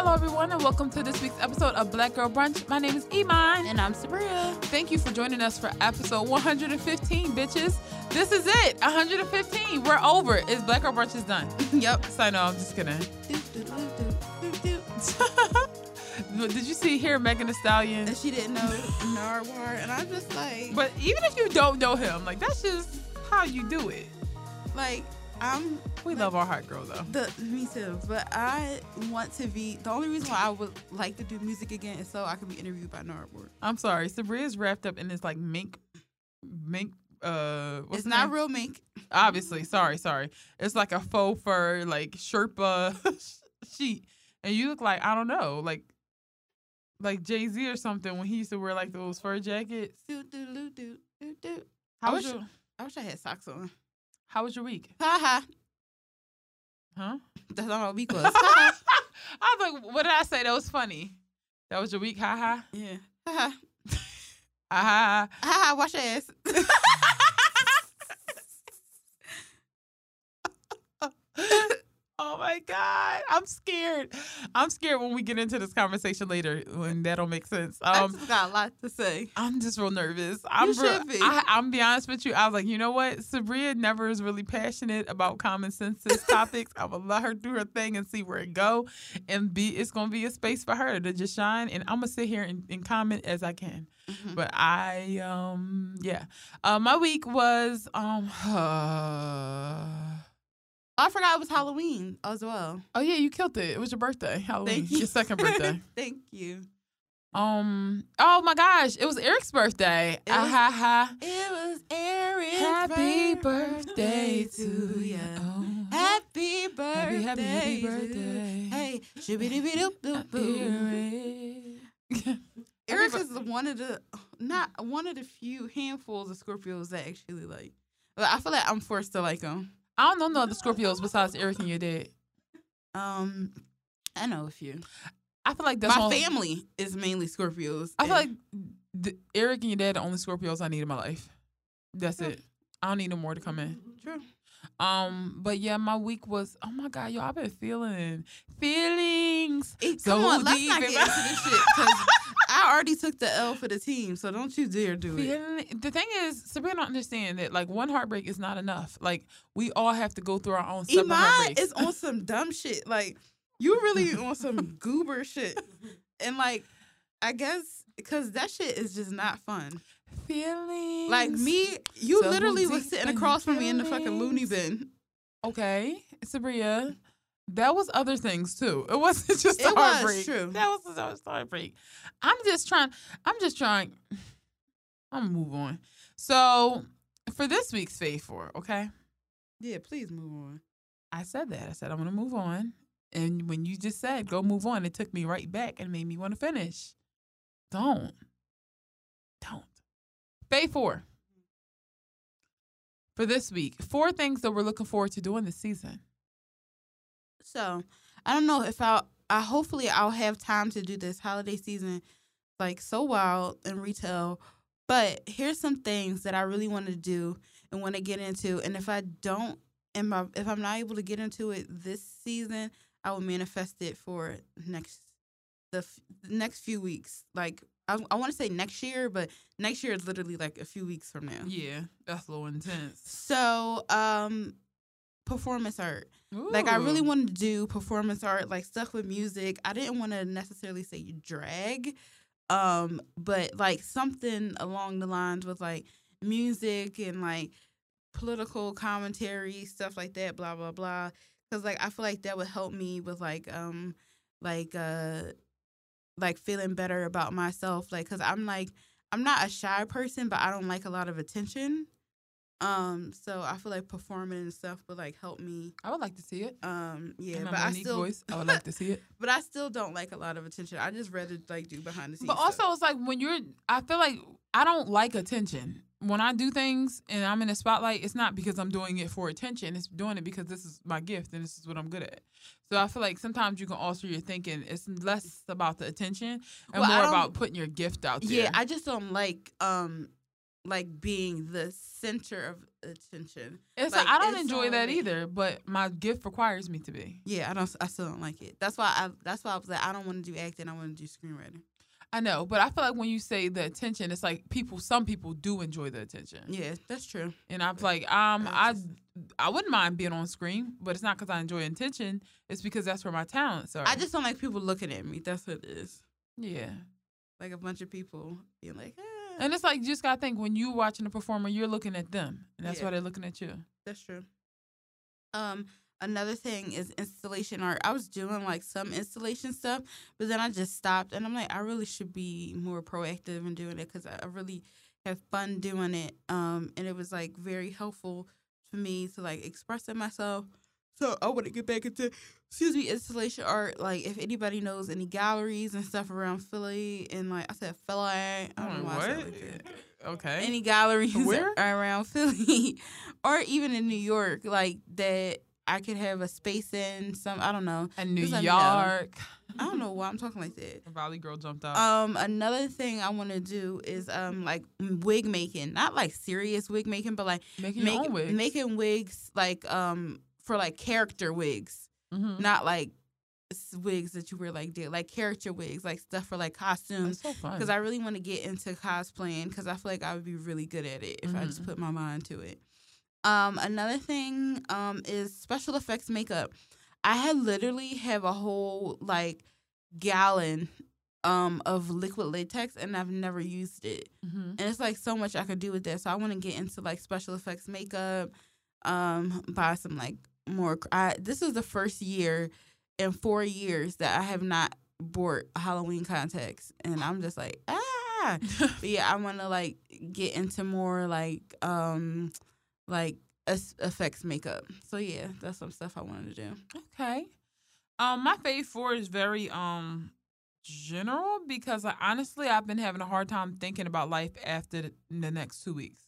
Hello, everyone, and welcome to this week's episode of Black Girl Brunch. My name is Iman. And I'm Sabria. Thank you for joining us for episode 115, bitches. This is it, 115. We're over. It's Black Girl Brunch is done. Yep. So no, I'm just kidding. Did you see here Megan Thee Stallion? And she didn't know Nardwuar, and I'm just like, But even if you don't know him, like that's just how you do it. like I'm We love our hot girl though. the me too, but I want to be. The only reason why I would like to do music again is so I can be interviewed by Nardwuar. I'm sorry, Sabria's wrapped up in this like mink, mink. Uh, It's not name? real mink. Obviously, sorry, sorry. It's like a faux fur, like Sherpa sheet, and you look like I don't know, like like Jay Z or something when he used to wear like those fur jackets. Do do do do do. How I was wish- your I wish I had socks on. How was your week? Ha ha. Huh? That's not was. I was like, what did I say? That was funny. That was your week, ha ha, yeah. Ha ha. ha ha. Ha ha. Wash your ass. Oh my god, I'm scared. I'm scared when we get into this conversation later when that'll make sense. I Um, just got a lot to say. I'm just real nervous. I'm You real- should be. I, I'm be honest with you. I was like, you know what? Sabria never is really passionate about common sense topics. I will let her do her thing and see where it go, and be it's gonna be a space for her to just shine. And I'm gonna sit here and, and comment as I can. Mhm. But I, um, yeah, uh, my week was, um, I forgot it was Halloween as well. oh yeah, you killed it. It was your birthday, Halloween, Thank you. your second birthday. Thank you. um, oh my gosh, it was Eric's birthday. It Ah, was- ha ha. It was Eric's Happy birthday to you. you. Happy birthday. happy, happy to- birthday. Hey, shibidi doop doop boop. Eric is one of the not one of the few handfuls of Scorpios that actually like. But I feel like I'm forced to like them. I don't know no other Scorpios besides Eric and your dad. Um, I know a few. I feel like that's My all- family is mainly Scorpios. I feel like the, Eric and your dad are the only Scorpios I need in my life. That's it. I don't need no more to come in. true. Um, but yeah, my week was oh my god, yo, I've been feeling feelings. It, So come on, let's deep not get into this shit because I already took the L for the team, so don't you dare do it. The thing is, Sabria don't understand that like one heartbreak is not enough. Like we all have to go through our own Iman is on some dumb shit. Like you really on some goober shit, and like I guess because that shit is just not fun. feelings. Like me, you So literally was sitting in across from me in the fucking loony bin. Okay, Sabria, that was other things too. It wasn't just a It was, heartbreak. true. That was that was a heartbreak. I'm just trying. I'm just trying. I'm gonna move on. So for this week's Fave Four, okay, Yeah, please move on. I said that. I said I'm gonna move on, and when you just said go move on, it took me right back and made me want to finish. Don't, don't. Fave Four. For this week, four things that we're looking forward to doing this season. So I don't know if I'll. I hopefully I'll have time to do this holiday season, like so wild in retail. But here's some things that I really want to do and want to get into. And if I don't, and my, if I'm not able to get into it this season, I will manifest it for next the f- next few weeks. Like I, I want to say next year, but next year is literally like a few weeks from now. Yeah, that's a little intense. So, um, performance art. Like I really Ooh. wanted to do performance art, like stuff with music. I didn't want to necessarily say drag, um, but like something along the lines with like music and like political commentary, stuff like that. Blah blah blah. Because like I feel like that would help me with like um like uh like feeling better about myself. Like because I'm like I'm not a shy person, but I don't like a lot of attention. Um, so I feel like performing and stuff would like help me. I would like to see it. Um, yeah, but I still, voice, I would like to see it. but I still don't like a lot of attention. I just rather like do behind the scenes. But also, stuff. it's like when you're, I feel like I don't like attention. When I do things and I'm in the spotlight, it's not because I'm doing it for attention. It's doing it because this is my gift and this is what I'm good at. So I feel like sometimes you can alter your thinking. It's less about the attention and Well, more about putting your gift out there. yeah, I just don't like um like being the center of attention. It's Like, like, I don't enjoy that me. either, but my gift requires me to be. Yeah, I don't. I still don't like it. That's why I. That's why I was like, I don't want to do acting. I want to do screenwriting. I know, but I feel like when you say the attention, it's like people. Some people do enjoy the attention, Yeah, that's true. and I'm like, um, I I, wouldn't mind being on screen, but it's not because I enjoy attention. It's because that's where my talents are. I just don't like people looking at me. That's what it is. yeah, Like a bunch of people being like, eh. and it's like you just gotta think when you're watching a performer, you're looking at them, and that's Yeah. why they're looking at you. That's true. Um, another thing is installation art. I was doing like some installation stuff, but then I just stopped, and I'm like, I really should be more proactive in doing it because I I really have fun doing it. Um, and it was like very helpful for me to like expressing myself. So I want to get back into excuse me installation art. Like if anybody knows any galleries and stuff around Philly, and like I said, Philly. I don't know why I said like Okay. any galleries Where? around Philly or even in New York, like that I could have a space in some I don't know. and New. York. I don't know why I'm talking like that. Valley girl jumped out. Um, another thing I want to do is um like wig making, not like serious wig making, but like making make, wigs. making wigs like um for like character wigs, Mhm. not like wigs that you wear like day, like character wigs, like stuff for like costumes. That's so because I really want to get into cosplaying because I feel like I would be really good at it if I just Mhm. put my mind to it. Um, another thing um is special effects makeup. I had literally have a whole like gallon um of liquid latex and I've never used it. hmm And it's like so much I could do with that. So I want to get into like special effects makeup, um, buy some like more. I this is the first year in four years that I have not bought Halloween contacts, and I'm just like ah. But yeah, I want to like get into more like um like effects makeup. So yeah, that's some stuff I wanted to do. Okay. Um, my fave four is very um general because I, honestly I've been having a hard time thinking about life after the, the next two weeks.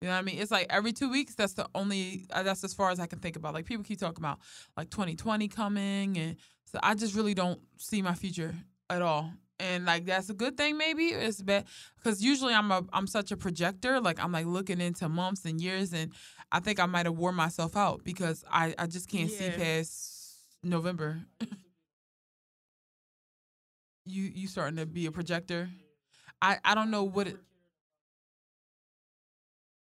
You know what I mean? It's like every two weeks. That's the only. Uh, that's as far as I can think about. Like people keep talking about like 2020 coming, and so I just really don't see my future at all. And like that's a good thing, maybe it's bad because usually I'm a I'm such a projector. Like I'm like looking into months and years, and I think I might have wore myself out because I I just can't see past November. you you starting to be a projector? I I don't know what it.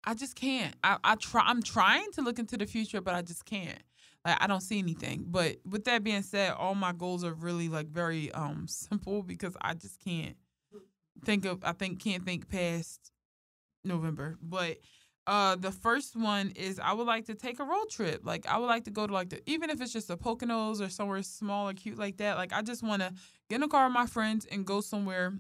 I just can't. I, I try. I'm trying to look into the future, but I just can't. Like I don't see anything. But with that being said, all my goals are really like very um simple because I just can't think of. I think can't think past November. But uh, the first one is I would like to take a road trip. Like I would like to go to like the even if it's just the Poconos or somewhere small or cute like that. Like I just want to get in a car with my friends and go somewhere.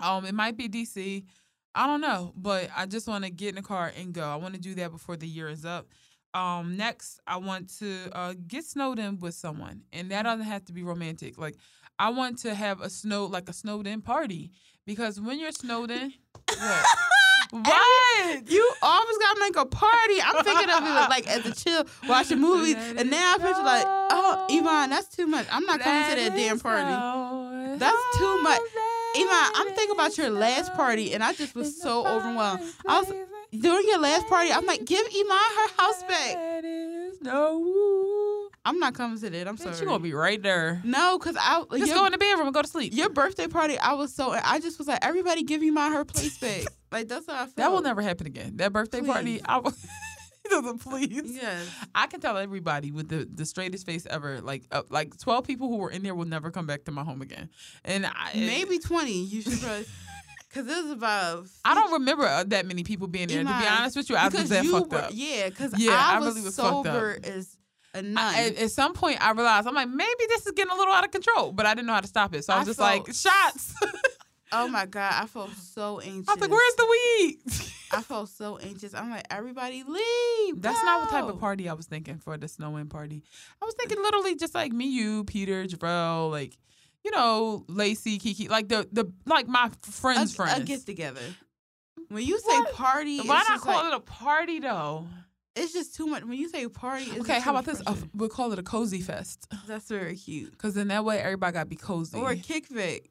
Um, it might be DC. I don't know, but I just want to get in the car and go. I want to do that before the year is up. Um, next, I want to uh, get snowed in with someone, and that doesn't have to be romantic. Like, I want to have a snow like a snowed in party because when you're snowed in, what? what? You always gotta make a party. I'm thinking of it like as a chill, watching movies, and now I picture like, oh, Iman, that's too much. I'm not coming to that damn party. That's too much. Iman, I'm thinking about your last party, and I just was so overwhelmed. I was during your last party. I'm like, give Iman her house back. No. I'm not coming to that. I'm Bitch, sorry. you gonna be right there. no, cause I Just your, go in the bedroom and go to sleep. your birthday party. I was so. I just was like, everybody, give Iman her place back. like that's how I felt. That will never happen again. That birthday party, I will. he doesn't please. Yes. I can tell everybody with the, the straightest face ever, like uh, like twelve people who were in there will never come back to my home again. And I, Maybe twenty. You should probably. Cause it was about. I don't remember uh, that many people being there. To be honest with you, I was that fucked were, up. Yeah, because Yeah, I, I was really was fucked up. sober as a nun. I, at, some point, I realized I'm like maybe this is getting a little out of control, but I didn't know how to stop it. So I was I just like shots. oh my god, I felt so anxious. I was like, "Where's the weed?" I felt so anxious. I'm like, everybody leave. That's not what type of party I was thinking for the snow in party. I was thinking literally just like me, you, Peter, Jarrell, like you know, Lacey, Kiki, like the the like my A, friends' friends. a get together. When you say What? party, Why not call like, it a party though? It's just too much. When you say party, it's Okay, how about this? Uh, we'll call it a cozy fest, That's very cute. cause then that way everybody gotta be cozy. Or a kickback.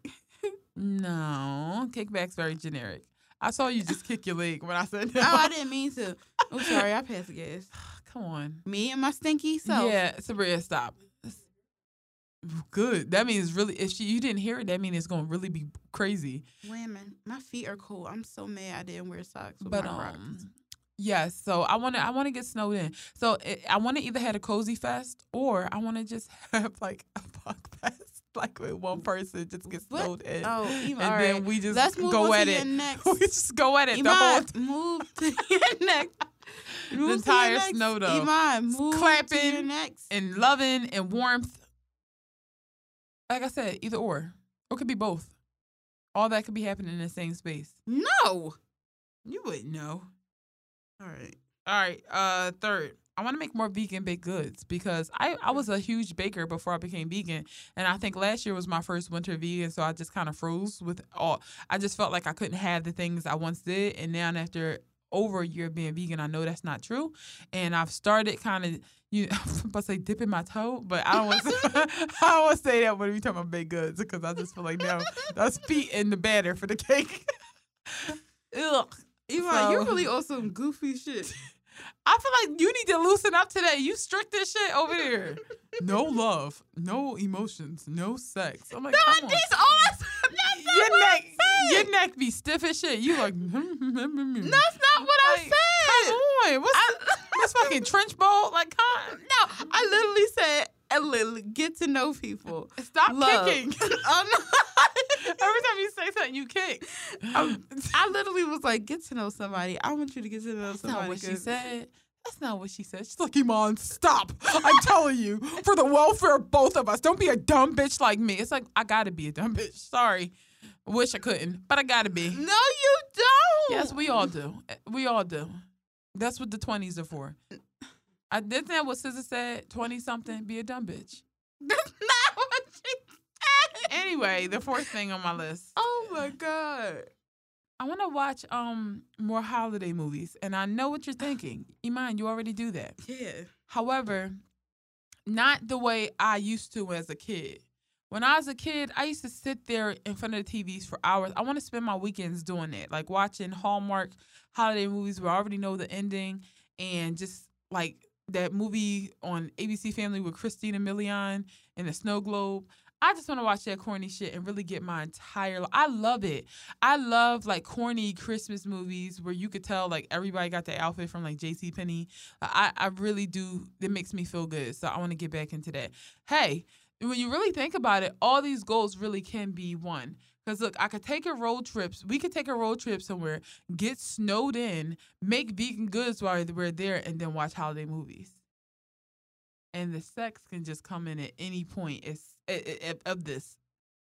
No, kickback's very generic. I saw you just kick your leg when I said no. Oh, I didn't mean to. I'm sorry, I passed the gas. Come on. Me and my stinky self. Yeah, Sabria, stop. Good. That means really. If she, you didn't hear it, that means it's gonna really be crazy. Women, my feet are cold. I'm so mad I didn't wear socks. With But my um, Crocs. yes. So I want to. I want to get snowed in. So it, I want to either have a cozy fest or I want to just have like a fuck fest, like with one person just get What? snowed in, Oh, Iman, and then right. we just Let's move go at it. next. we just go at it the whole Iman, move to your next. Move your entire snow though. Iman, move to your next. and loving and warmth. Like I said, either or. Or it could be both. All that could be happening in the same space. No. You wouldn't know. All right. All right. Uh third. I want to make more vegan baked goods because I, I was a huge baker before I became vegan. And I think last year was my first winter vegan. So I just kind of froze with all. I just felt like I couldn't have the things I once did. And now, after over a year of being vegan, I know that's not true. And I've started kind of, you know, I'm about to say dipping my toe, but I don't want to, I don't want to say that when we talk about baked goods because I just feel like, no, that's feet in the batter for the cake. Ugh. You're So- really on some goofy shit. I feel like you need to loosen up today. You strict this shit over here. No love, no emotions, no sex. I'm like, come. This all I said. That's not Your what I neck, said. your neck be stiff as shit. You like, mm, mm, mm, That's not what I said. come on. What's this fucking trench bowl? Like, come No, I literally said, I get to know people. stop Love. kicking. oh, no. Every time you say something, you kick. I'm- I literally was like, get to know somebody. I want you to get to know That's somebody. not what she said. That's not what she said. She's like, Iman, stop. I'm telling you, for the welfare of both of us, don't be a dumb bitch like me. It's like, I gotta be a dumb bitch. Sorry. Wish I couldn't, but I gotta be. No, you don't. Yes, we all do. Eh, we all do. That's what the 20s are for. I didn't that what SZA said? 20 something, be a dumb bitch. That's not what she said. Anyway, the fourth thing on my list. Oh my god. I want to watch um more holiday movies, and I know what you're thinking. Iman, you already do that. Yeah. However, not the way I used to as a kid. When I was a kid, I used to sit there in front of the TVs for hours. I want to spend my weekends doing that, like watching Hallmark holiday movies where I already know the ending, and just like that movie on ABC Family with Christina Milian and the Snow Globe. I just want to watch that corny shit and really get my entire. I love it. I love like corny Christmas movies where you could tell like everybody got the outfit from like J.C. Penney. I I really do. It makes me feel good. So I want to get back into that. Hey, when you really think about it, all these goals really can be one. Because look, I could take a road trip. We could take a road trip somewhere, get snowed in, make vegan goods while we're there, and then watch holiday movies. And the sex can just come in at any point is, i- i- of this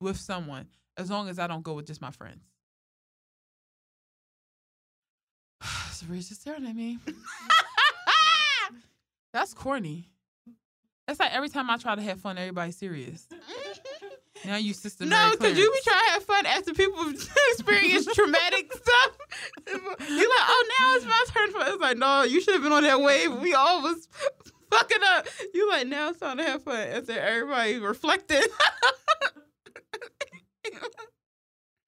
with someone, as long as I don't go with just my friends. Sabria's just staring at me. That's corny. That's like every time I try to have fun, everybody's serious. Now you sister. No, because you be trying to have fun after people experience traumatic stuff. You're like, oh, now it's my turn. For it's like, no, you should have been on that wave. We all was fucking up. You like now it's time to have fun after everybody reflected.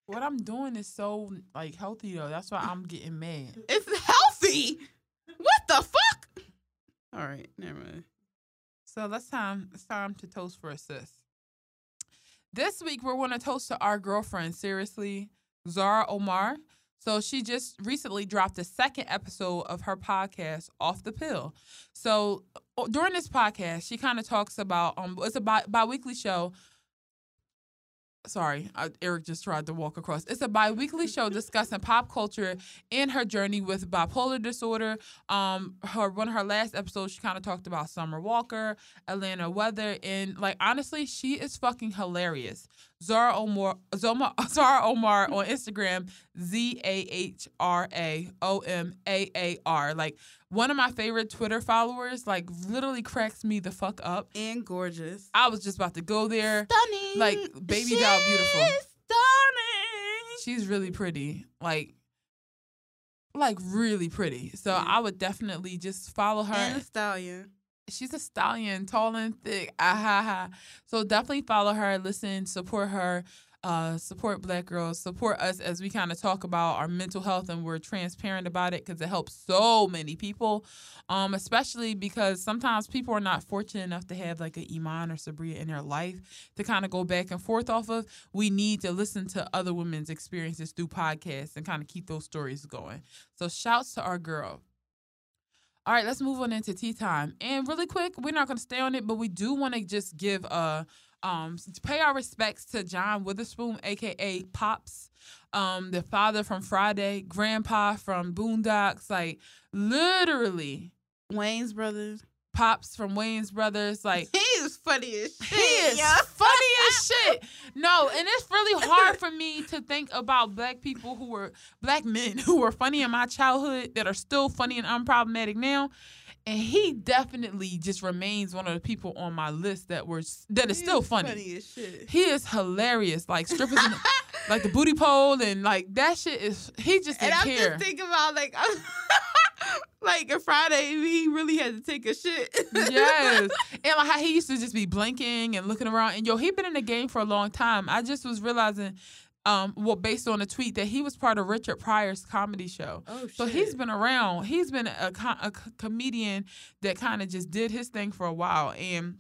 What I'm doing is so like healthy though. That's why I'm getting mad. it's healthy. What the fuck? All right, never mind. So that's time. It's time to toast for a sis. This week we're going to toast to our girlfriend. Seriously, Zahra Omaar. So she just recently dropped the second episode of her podcast, Off the Pill. So during this podcast, she kind of talks about um, it's a bi- bi-weekly show. Sorry, I, Eric just tried to walk across. It's a bi-weekly show discussing pop culture and her journey with bipolar disorder. Um, her one of her last episodes, she kind of talked about Summer Walker, Atlanta weather, and like honestly, she is fucking hilarious. Zahra Omaar, Zoma, Zahra Omaar on Instagram, Z A H R A O M A A R. Like one of my favorite Twitter followers, like literally cracks me the fuck up. And gorgeous. I was just about to go there. Stunning. Like, baby doll beautiful. Stunning. She's really pretty. Like like really pretty. So Yeah. I would definitely just follow her. And a stallion. She's a stallion, tall and thick. Ah ha ha. So definitely follow her, listen, support her. Uh, support black girls, support us as we kind of talk about our mental health and we're transparent about it because it helps so many people. Um, especially because sometimes people are not fortunate enough to have like an Iman or Sabria in their life to kind of go back and forth off of. We need to listen to other women's experiences through podcasts and kind of keep those stories going. So shouts to our girl. All right, let's move on into tea time. And really quick, we're not going to stay on it, but we do want to just give a um pay our respects to John Witherspoon, aka Pops, um, the father from Friday, Grandpa from Boondocks, like literally Wayans Brothers. Pops from Wayans Brothers, like He is funny as shit. he is yeah. funny as shit. No, and it's really hard for me to think about black people who were black men who were funny in my childhood that are still funny and unproblematic now. And he definitely just remains one of the people on my list that were that is He still is funny. Funny as shit. He is hilarious, like strippers, in the, like the booty pole, and like that shit is. He just and didn't I'm care. just thinking about like, like a Friday, he really had to take a shit. yes. And like how he used to just be blinking and looking around. And yo, he been in the game for a long time. I just was realizing, um, well, based on a tweet that he was part of Richard Pryor's comedy show. Oh shit. So he's been around. He's been a, a comedian that kind of just did his thing for a while. And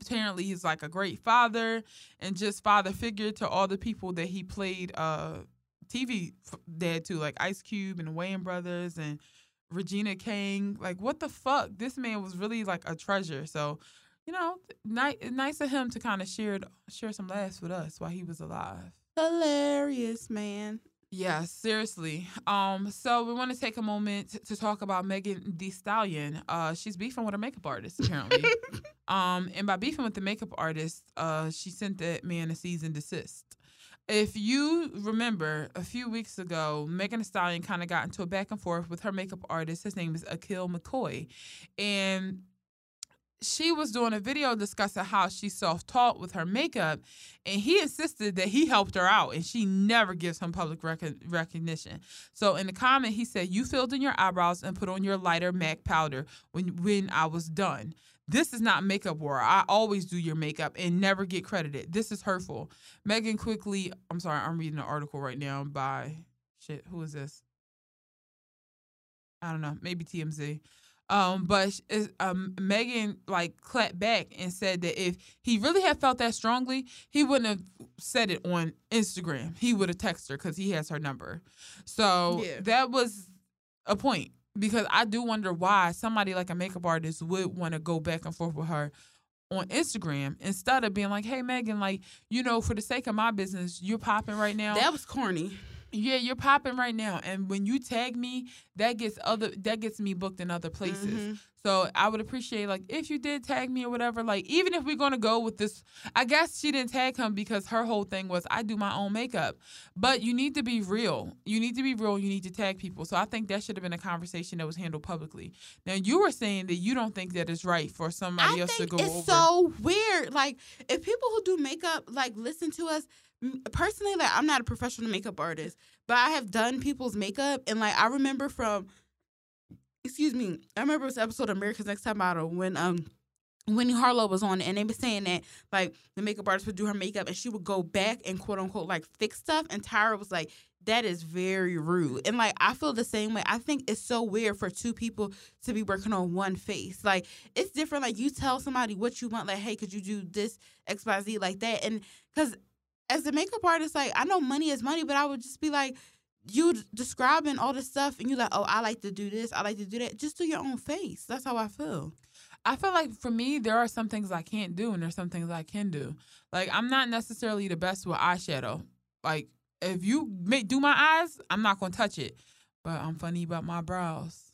apparently he's like a great father and just father figure to all the people that he played uh, TV f- dad to, like Ice Cube and Wayans Brothers and Regina King. Like, what the fuck? This man was really like a treasure. So, you know, nice, nice of him to kind of share share some laughs with us while he was alive. hilarious, man. Yeah, seriously. Um, so we want to take a moment to talk about Megan Thee Stallion. Uh, she's beefing with her makeup artist apparently. um, and by beefing with the makeup artist, uh, she sent that man a cease and desist. If you remember, a few weeks ago, Megan Thee Stallion kind of got into a back and forth with her makeup artist. His name is Akil McCoy, and she was doing a video discussing how she self-taught with her makeup and he insisted that he helped her out and she never gives him public rec- recognition. So in the comment he said you filled in your eyebrows and put on your lighter mac powder when when i was done this is not makeup war i always do your makeup and never get credited this is hurtful megan quickly i'm sorry i'm reading an article right now by shit who is this i don't know maybe tmz um, but um, Megan like clapped back and said that if he really had felt that strongly, he wouldn't have said it on Instagram. He would have texted her because he has her number. So Yeah. that was a point because I do wonder why somebody like a makeup artist would want to go back and forth with her on Instagram instead of being like, "Hey, Megan, like you know, for the sake of my business, you're popping right now." That was corny. Yeah, you're popping right now, and when you tag me, that gets other that gets me booked in other places. Mhm. So I would appreciate like if you did tag me or whatever. Like even if we're gonna go with this, I guess she didn't tag him because her whole thing was I do my own makeup. But you need to be real. You need to be real. You need to tag people. So I think that should have been a conversation that was handled publicly. Now you were saying that you don't think that it's right for somebody I else to think go it's over. so weird. Like if people who do makeup like listen to us personally, like I'm not a professional makeup artist, but I have done people's makeup, and like I remember from, excuse me, I remember this episode of America's Next Top Model when um. Winnie Harlow was on it, and they were saying that like the makeup artist would do her makeup, and she would go back and quote unquote like fix stuff. And Tyra was like, "That is very rude." And like I feel the same way. I think it's so weird for two people to be working on one face. Like it's different. Like you tell somebody what you want, like, hey, could you do this X Y Z like that? And because as a makeup artist, like I know money is money, but I would just be like, you describing all this stuff, and you like, oh, I like to do this, I like to do that. Just do your own face. That's how I feel. I feel like for me, there are some things I can't do, and there's some things I can do. Like I'm not necessarily the best with eyeshadow. Like if you make do my eyes, I'm not gonna touch it. But I'm funny about my brows.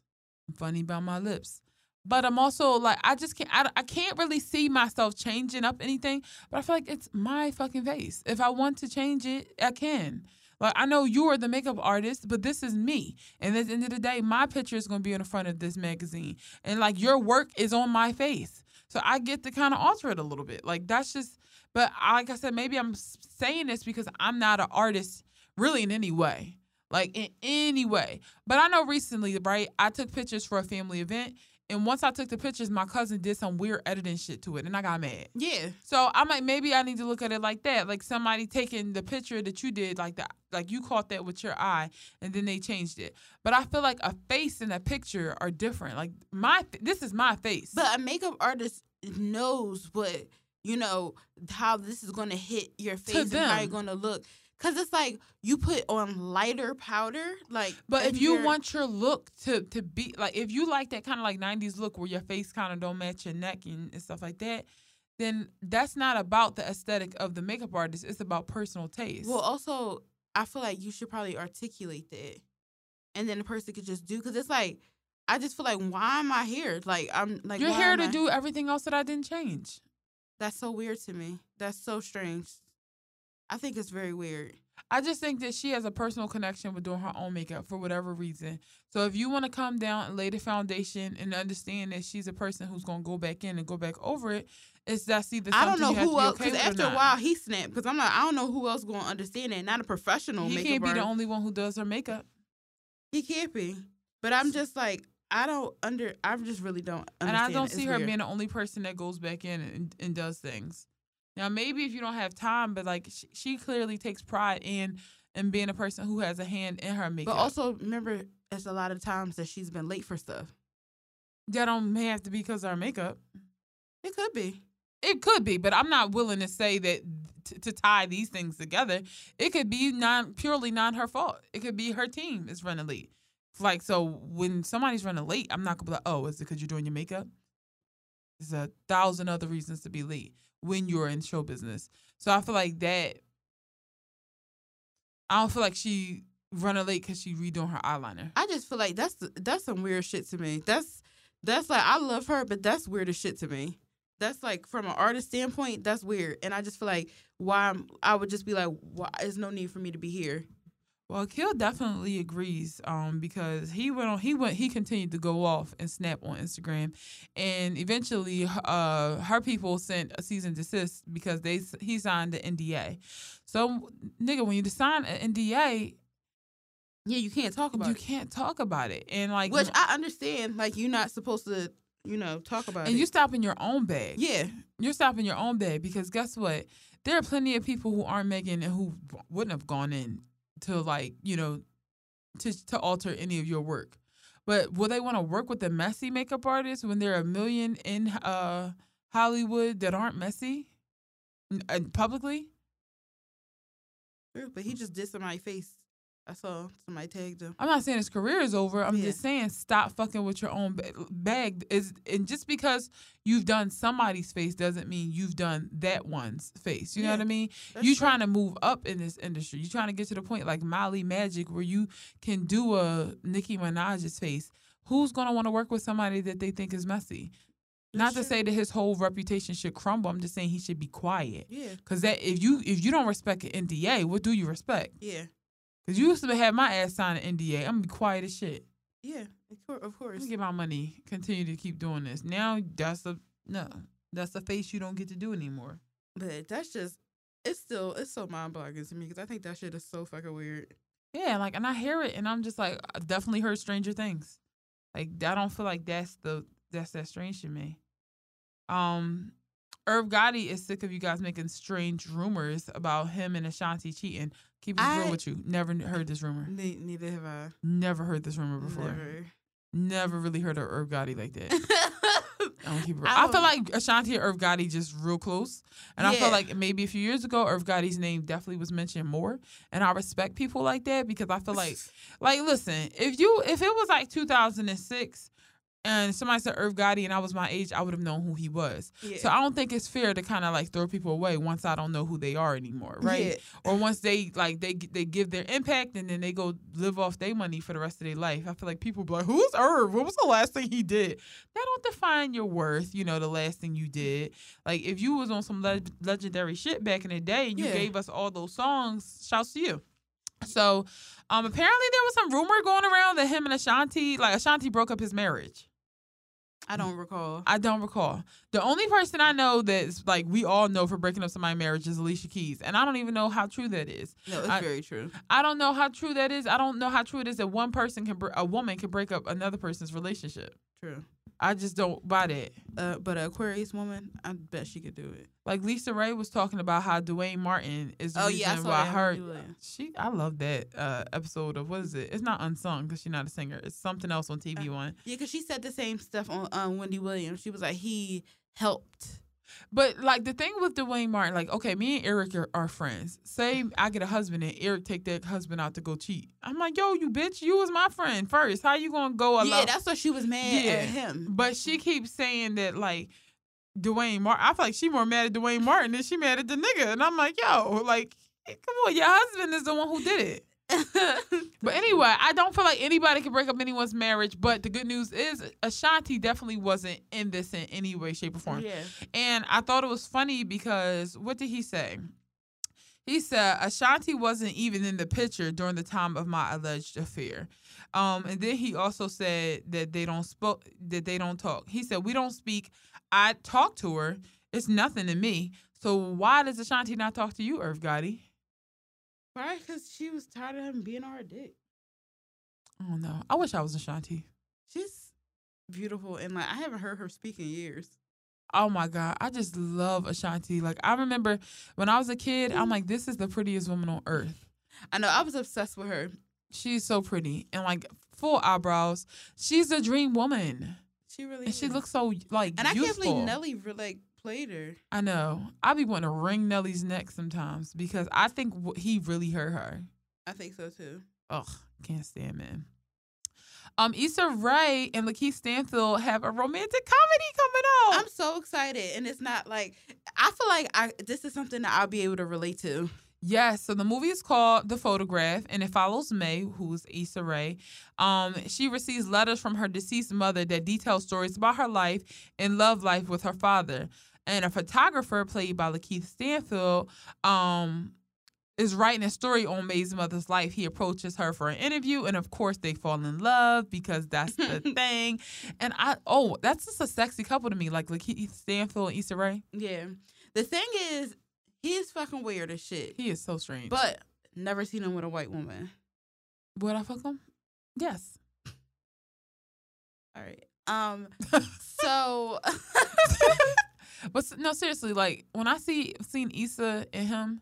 I'm funny about my lips. But I'm also like I just can't. I, I can't really see myself changing up anything. But I feel like it's my fucking face. If I want to change it, I can. Like I know you are the makeup artist, but this is me. And at the end of the day, my picture is gonna be in the front of this magazine, and like your work is on my face, so I get to kind of alter it a little bit. Like that's just. But like I said, maybe I'm saying this because I'm not an artist really in any way, like in any way. But I know recently, right? I took pictures for a family event, And once I took the pictures, my cousin did some weird editing shit to it, and I got mad. Yeah. So I'm like, maybe I need to look at it like that, like somebody taking the picture that you did, like that, like you caught that with your eye, and then they changed it. But I feel like a face and a picture are different. Like my, this is my face. But a makeup artist knows what you know how this is going to hit your face and how you're going to look. Cause it's like you put on lighter powder, like. But if you want your look to to be like, if you like that kind of like '90s look where your face kind of don't match your neck and, and stuff like that, then that's not about the aesthetic of the makeup artist. It's about personal taste. well, also, I feel like you should probably articulate that, and then the person could just do. Cause it's like, I just feel like, why am I here? Like I'm like you're here to I- do everything else that I didn't change. That's so weird to me. That's so strange. I think it's very weird. I just think that she has a personal connection with doing her own makeup for whatever reason. So if you want to come down and lay the foundation and understand that she's a person who's gonna go back in and go back over it, it's that's either I don't know who else because or after a while he snapped because I'm like I don't know who else going to understand it. Not a professional he can't be the only one who does her makeup. He can't be. But I'm just like I don't under. I just really don't. And I don't see her weird. being the only person that goes back in and, and does things. Now, maybe if you don't have time, but like she, she clearly takes pride in in being a person who has a hand in her makeup. But also remember, it's a lot of times that she's been late for stuff. that don't have to be because of her makeup. It could be. It could be, but I'm not willing to say that t- to tie these things together. It could be non purely not her fault. It could be her team is running late. Like so, when somebody's running late, I'm not gonna be like, "Oh, is it because you're doing your makeup?" There's a thousand other reasons to be late when you're in show business. So I feel like that. I don't feel like she running late because she redoing her eyeliner. I just feel like that's that's some weird shit to me. That's that's like I love her, but that's weird as shit to me. That's like from an artist standpoint, that's weird, and I just feel like why I'm, I would just be like, why? There's no need for me to be here. Well, Kill definitely agrees, um, because he went on. He went. He continued to go off and snap on Instagram, and eventually, uh, her people sent a cease and desist because they he signed the NDA. So, nigga, when you sign an NDA, Yeah, you can't talk about it. you it. can't talk about it, and like, Which I understand. Like you're not supposed to, you know, talk about and it. And you stop in your own bag. yeah, you're stopping your own bag because guess what? There are plenty of people who aren't Megan and who wouldn't have gone in to like you know to to alter any of your work. But will they want to work with a messy makeup artist when there are a million in uh Hollywood that aren't messy uh, publicly? But he just did somebody's face. I saw somebody tagged him. I'm not saying his career is over. I'm Yeah. just saying stop fucking with your own bag. Is and just because you've done somebody's face doesn't mean you've done that one's face. You know what I mean? That's you trying to move up in this industry. You trying to get to the point like Molly Magic where you can do a Nicki Minaj's face. Who's gonna want to work with somebody that they think is messy? Not to say that his whole reputation should crumble. I'm just saying he should be quiet. Yeah, Cause that if you if you don't respect an NDA, what do you respect? yeah, Cause you used to have my ass sign an NDA. I'm gonna be quiet as shit. yeah. Of course, get my money. Continue to keep doing this. Now that's a no. That's a face you don't get to do anymore. But that's just. It's still it's so mind boggling to me because I think that shit is so fucking weird. Yeah, like and I hear it and I'm just like I definitely heard Stranger Things. Like I don't feel like that's the that's that strange to me. Um Irv Gotti is sick of you guys making strange rumors about him and Ashanti cheating. Keep it I- real with you. Never heard this rumor. Ne- neither have I. Never heard this rumor before. Never. Never really heard of Irv Gotti like that. I don't keep it. I I, feel like Ashanti and Irv Gotti just real close. And I feel like maybe a few years ago, Irv Gotti's name definitely was mentioned more. And I respect people like that because I feel like, like, listen, if you, if it was like 2006 and somebody said Irv Gotti and I was my age, I would have known who he was. yeah. So I don't think it's fair to kind of like throw people away once I don't know who they are anymore, right? Yeah. Or once they like they they give their impact and then they go live off their money for the rest of their life. I feel like people be like, "Who's Irv? What was the last thing he did?" That don't define your worth. You know, the last thing you did. Like if you was on some le- legendary shit back in the day and you Yeah. gave us all those songs, shouts to you. So, um, apparently there was some rumor going around that him and Ashanti, like Ashanti, broke up his marriage. I don't recall. I don't recall. The only person I know that's like we all know for breaking up somebody's marriage is Alicia Keys, and I don't even know how true that is. No, it's I- very true. I don't know how true that is. I don't know how true it is that one person can, br- a woman can break up another person's relationship. True. I just don't buy that. Uh, but an Aquarius woman, I bet she could do it. Like LisaRaye was talking about how Duane Martin is the Oh, reason yeah, why her she I love that uh episode of what is it? It's not unsung because she's not a singer. It's something else on TV Uh, One. Yeah, because she said the same stuff on um, Wendy Williams. She was like, he helped. But like the thing with Duane Martin, like okay, me and Eric are, are friends. Say I get a husband and Eric take that husband out to go cheat. I'm like, yo, you bitch, you was my friend first. How you gonna go alone? Yeah, that's why she was mad Yeah. at him. But she keeps saying that like Duane Martin. I feel like she more mad at Duane Martin than she mad at the nigga. And I'm like, yo, like, come on, your husband is the one who did it. But anyway, I don't feel like anybody can break up anyone's marriage. But the good news is Ashanti definitely wasn't in this in any way, shape, or form. yeah. And I thought it was funny because what did he say? He said Ashanti wasn't even in the picture during the time of my alleged affair. Um, and then he also said that they don't spoke that they don't talk. He said we don't speak. I talk to her. It's nothing to me. So why does Ashanti not talk to you, Irv Gotti? Right? Because she was tired of him being on her dick. Don't know. I wish I was Ashanti. She's beautiful. And like, I haven't heard her speak in years. Oh my God. I just love Ashanti. Like I remember when I was a kid, I'm like, this is the prettiest woman on earth. I know. I was obsessed with her. She's so pretty and like full eyebrows. She's a dream woman, She really and she looks so like And I can't believe Nelly like I know. I be wanting to wring Nelly's neck sometimes because I think he really hurt her. I think so too. Ugh, can't stand man. Um, Issa Rae and Lakeith Stanfield have a romantic comedy coming out. I'm so excited, and it's not like I feel like I this is something that I'll be able to relate to. Yes, so the movie is called The Photograph, and it follows May, who's Issa Rae. Um, she receives letters from her deceased mother that detail stories about her life and love life with her father. And a photographer, played by Lakeith Stanfield, um, is writing a story on May's mother's life. He approaches her for an interview, and of course, they fall in love because that's the thing. And I, oh, that's just a sexy couple to me, like Lakeith Stanfield and Issa Rae. Yeah. The thing is, he's fucking weird as shit. He is so strange. But never seen him with a white woman. would I fuck him? Yes. All right. Um. So. But no, seriously, like when I see seen Issa in him,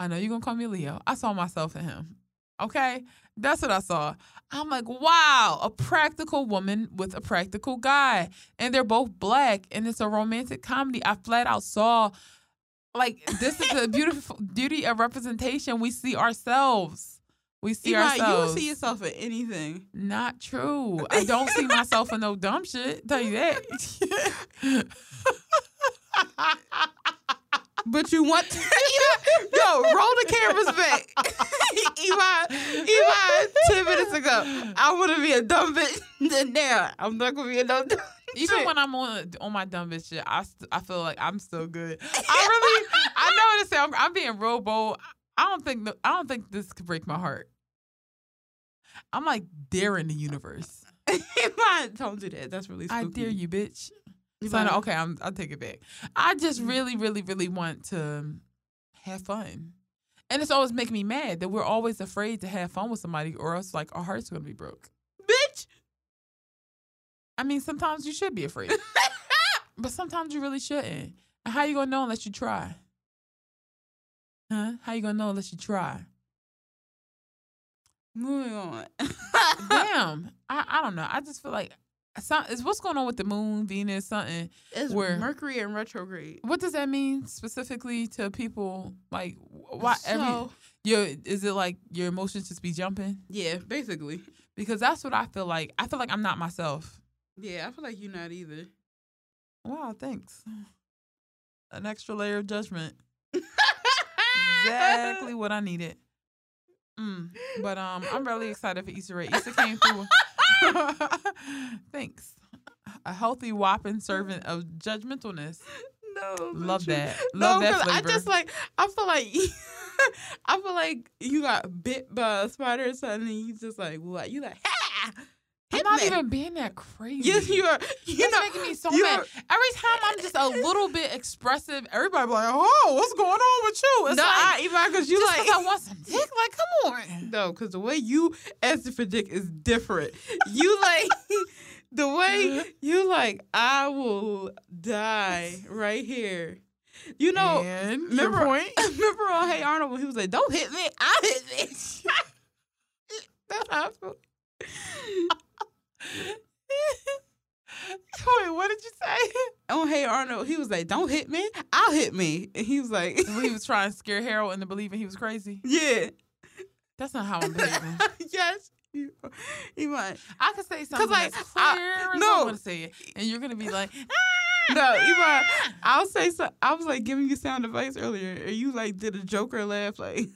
I know you're gonna call me Leo. I saw myself in him. Okay, that's what I saw. I'm like, wow, a practical woman with a practical guy, and they're both black, and it's a romantic comedy. I flat out saw, like, this is a beautiful beauty of representation. We see ourselves. We see you ourselves. will see yourself in anything. Not true. I don't see myself in no dumb shit. Tell you that. But you want to. Yo, roll the cameras back. Iman, Iman, 10 minutes ago, I want to be a dumb bitch. Then now, I'm not going to be a dumb bitch. Even when I'm on on my dumb bitch shit, I st- I feel like I'm still good. I really I know what to say. I'm, I'm being real bold. I don't think I don't think this could break my heart. I'm like daring the universe. Don't do that. That's really spooky. I dare you, bitch. So, no, okay, I'm, I'll take it back. I just mm. really, really, really want to have fun. And it's always making me mad that we're always afraid to have fun with somebody or else like our heart's are gonna be broke. Bitch. I mean, sometimes you should be afraid. but sometimes you really shouldn't. And how you gonna know unless you try? Huh? How you gonna know unless you try? Moving on. Damn. I, I don't know. I just feel like some, is what's going on with the moon, Venus, something. It's Where- Mercury in retrograde. What does that mean specifically to people? Like, why every So, your is it like your emotions just be jumping? yeah, basically. Because that's what I feel like. I feel like I'm not myself. Yeah, I feel like you're not either. Wow, thanks. An extra layer of judgment. Exactly what I needed. Mm. But um, I'm really excited for Issa Rae. Issa came through. Thanks. A healthy, whopping servant of judgmentalness. No, Love that. No, Love that 'cause flavor. I just like I feel like I feel like you got bit by a spider or something. And you just like what? You like ha? I'm not me. even being that crazy. Yes, you are. You It's know, making me so mad. Every time I'm just a little bit expressive, everybody be like, "Oh, what's going on with you?" It's no, like, I, even because you just like I want some dick. Like, come on. no, because the way you answer for dick is different. You like the way you like, I will die right here. You know, and remember, remember on Hey Arnold when he was like, "Don't hit me, I hit me." That's how I feel. Wait, what did you say? On Hey Arnold, he was like, "Don't hit me, I'll hit me," and he was like, he was trying to scare Harold into believing he was crazy. "Yeah, That's not how I'm behaving. yes." You, you might. I could say something like, that's I- clear as no. I want to say it, and you're gonna be like, No, Iman, I'll say so. I was like giving you sound advice earlier, and you like did a Joker laugh, like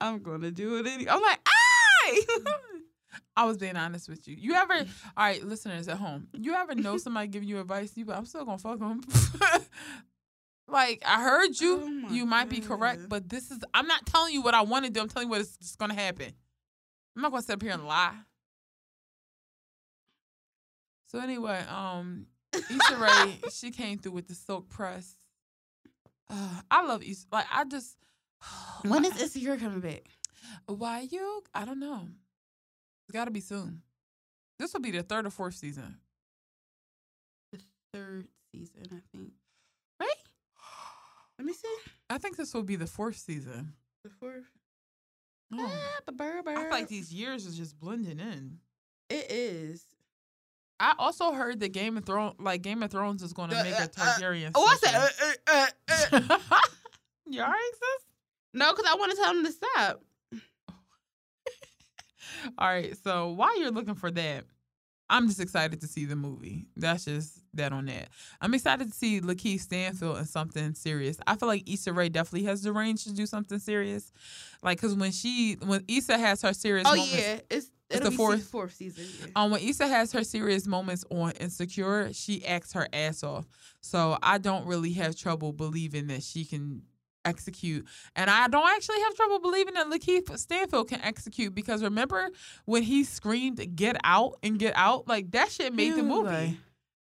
I'm gonna do it. Any- I'm like, ah! I was being honest with you. You ever, all right, listeners at home, you ever know somebody giving you advice, you, but I'm still gonna fuck them. like I heard you, Oh you might be correct, but this is, I'm not telling you what I want to do. I'm telling you what is just gonna happen. I'm not gonna sit up here and lie. So anyway, um, Issa Rae, she came through with the silk press. Uh, I love Issa. Like I just. when is Insecure coming back? Why you? I don't know. It's got to be soon. This will be the third or fourth season. The third season, I think. Right? Let me see. I think this will be the fourth season. The fourth. Oh. Ah, ba- burr, I feel like these years is just blending in. It is. I also heard that Game of Thrones, like Game of Thrones, is going to Uh, make uh, a uh, Targaryen. Oh, I said. Uh, uh, uh, uh. you alright, sis? no, because I want to tell him to stop. All right. So while you're looking for that, I'm just excited to see the movie. That's just that on that. I'm excited to see Lakeith Stanfield in something serious. I feel like Issa Rae definitely has the range to do something serious. Like, cause when she, when Issa has her serious, Oh moments, yeah, it's it'll the fourth fourth season. Yeah. Um, when Issa has her serious moments on Insecure, she acts her ass off. So I don't really have trouble believing that she can execute. And I don't actually have trouble believing that Lakeith Stanfield can execute because remember when he screamed "Get out" and "Get out"? Like that shit made the movie. like,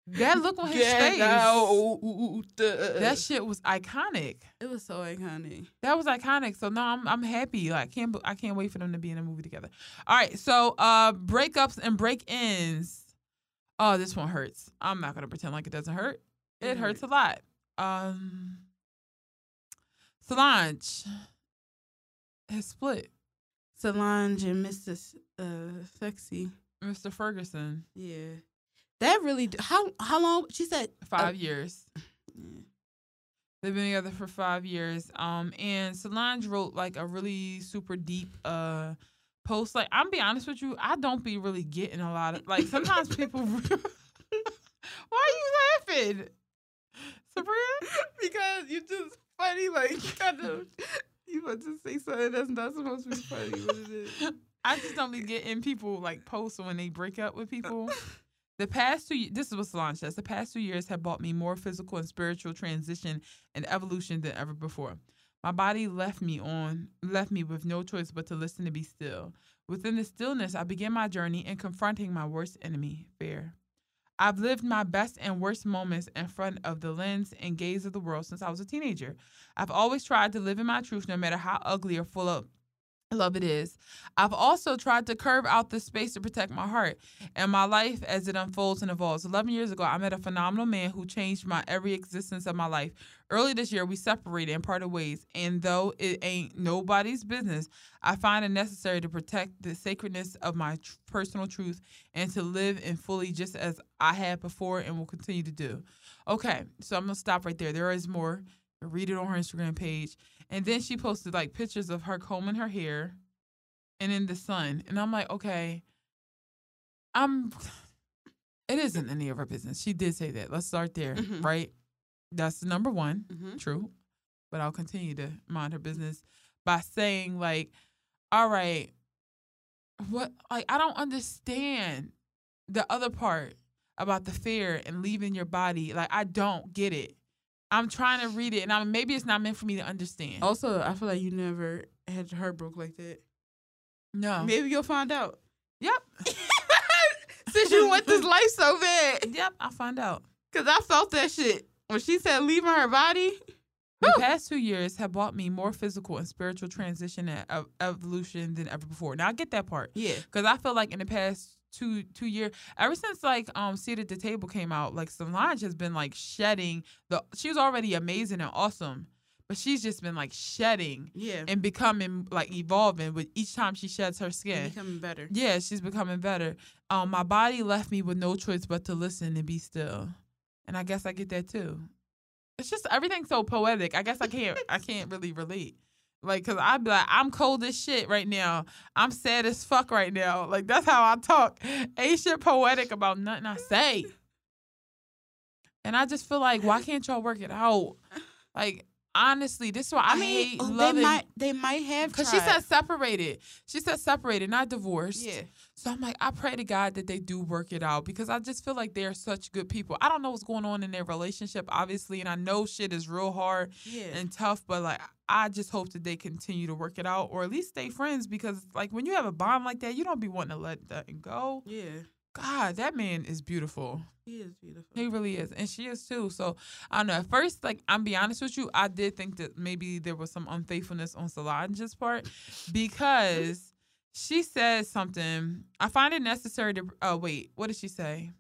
that look on his face. out. That shit was iconic. it was so iconic. That was iconic. So no, I'm I'm happy. Like can't I can't wait for them to be in a movie together. All right, so uh breakups and break-ins. Oh, this one hurts. I'm not gonna pretend like it doesn't hurt. It It hurts a lot. Um Solange has split. Solange and Mr. Uh, Sexy. Mr. Ferguson, Yeah. That really. How how long? She said five years. Yeah. They've been together for five years. Um, and Solange wrote like a really super deep uh post. Like, I'm be honest with you, I don't be really getting a lot of like sometimes people. Why are you laughing, Sabria? because you're just funny. Like you kind of you want to say something that's not supposed to be funny, but it is. I just don't be getting people like posts when they break up with people. The past two, this is what Solange says. The past two years have brought me more physical and spiritual transition and evolution than ever before. My body left me on, left me with no choice but to listen to be still. Within the stillness, I began my journey in confronting my worst enemy, fear. I've lived my best and worst moments in front of the lens and gaze of the world since I was a teenager. I've always tried to live in my truth, no matter how ugly or full of love it is. I've also tried to curve out the space to protect my heart and my life as it unfolds and evolves. 11 years ago, I met a phenomenal man who changed my every existence of my life. Early this year, we separated and parted ways. And though it ain't nobody's business, I find it necessary to protect the sacredness of my tr- personal truth and to live in fully just as I have before and will continue to do. Okay, so I'm gonna stop right there. There is more. Read it on her Instagram page. And then she posted like pictures of her combing her hair and in the sun. And I'm like, okay, I'm it isn't any of her business. She did say that. Let's start there, Mhm. right? That's the number one. Mm-hmm. True. But I'll continue to mind her business by saying, like, all right, what like I don't understand the other part about the fear and leaving your body. Like I don't get it. I'm trying to read it and I'm maybe it's not meant for me to understand. Also, I feel like you never had your heart broke like that. no. Maybe you'll find out. Yep. Since you want this life so bad. Yep, I'll find out. Because I felt that shit. When she said leaving her body. The past two years have brought me more physical and spiritual transition and ev- evolution than ever before. Now I get that part Yeah. because I feel like in the past two two year ever since like um seat at the table came out like solange has been like shedding the she was already amazing and awesome but she's just been like shedding Yeah. and becoming like evolving with each time she sheds her skin. Becoming better. yeah she's becoming better. Um my body left me with no choice but to listen and be still and i guess i get that too. It's just everything's so poetic. I guess i can't i can't really relate like, cause I'd be like, I'm cold as shit right now. I'm sad as fuck right now. Like, that's how I talk. Ain't shit poetic about nothing I say. And I just feel like, why can't y'all work it out? Like, honestly, this is why I, mean, hate oh, loving. they might they might have Cause she said separated. She said separated, not divorced. yeah. So I'm like, I pray to God that they do work it out because I just feel like they're such good people. I don't know what's going on in their relationship, obviously, and I know shit is real hard Yeah. and tough, but like I just hope that they continue to work it out or at least stay friends because like when you have a bond like that, you don't be wanting to let that go. yeah. God, that man is beautiful. He is beautiful. He really is. And she is too. So I don't know. At first, like I'm be honest with you, I did think that maybe there was some unfaithfulness on Solange's part because she said something. I find it necessary to oh wait, what did she say?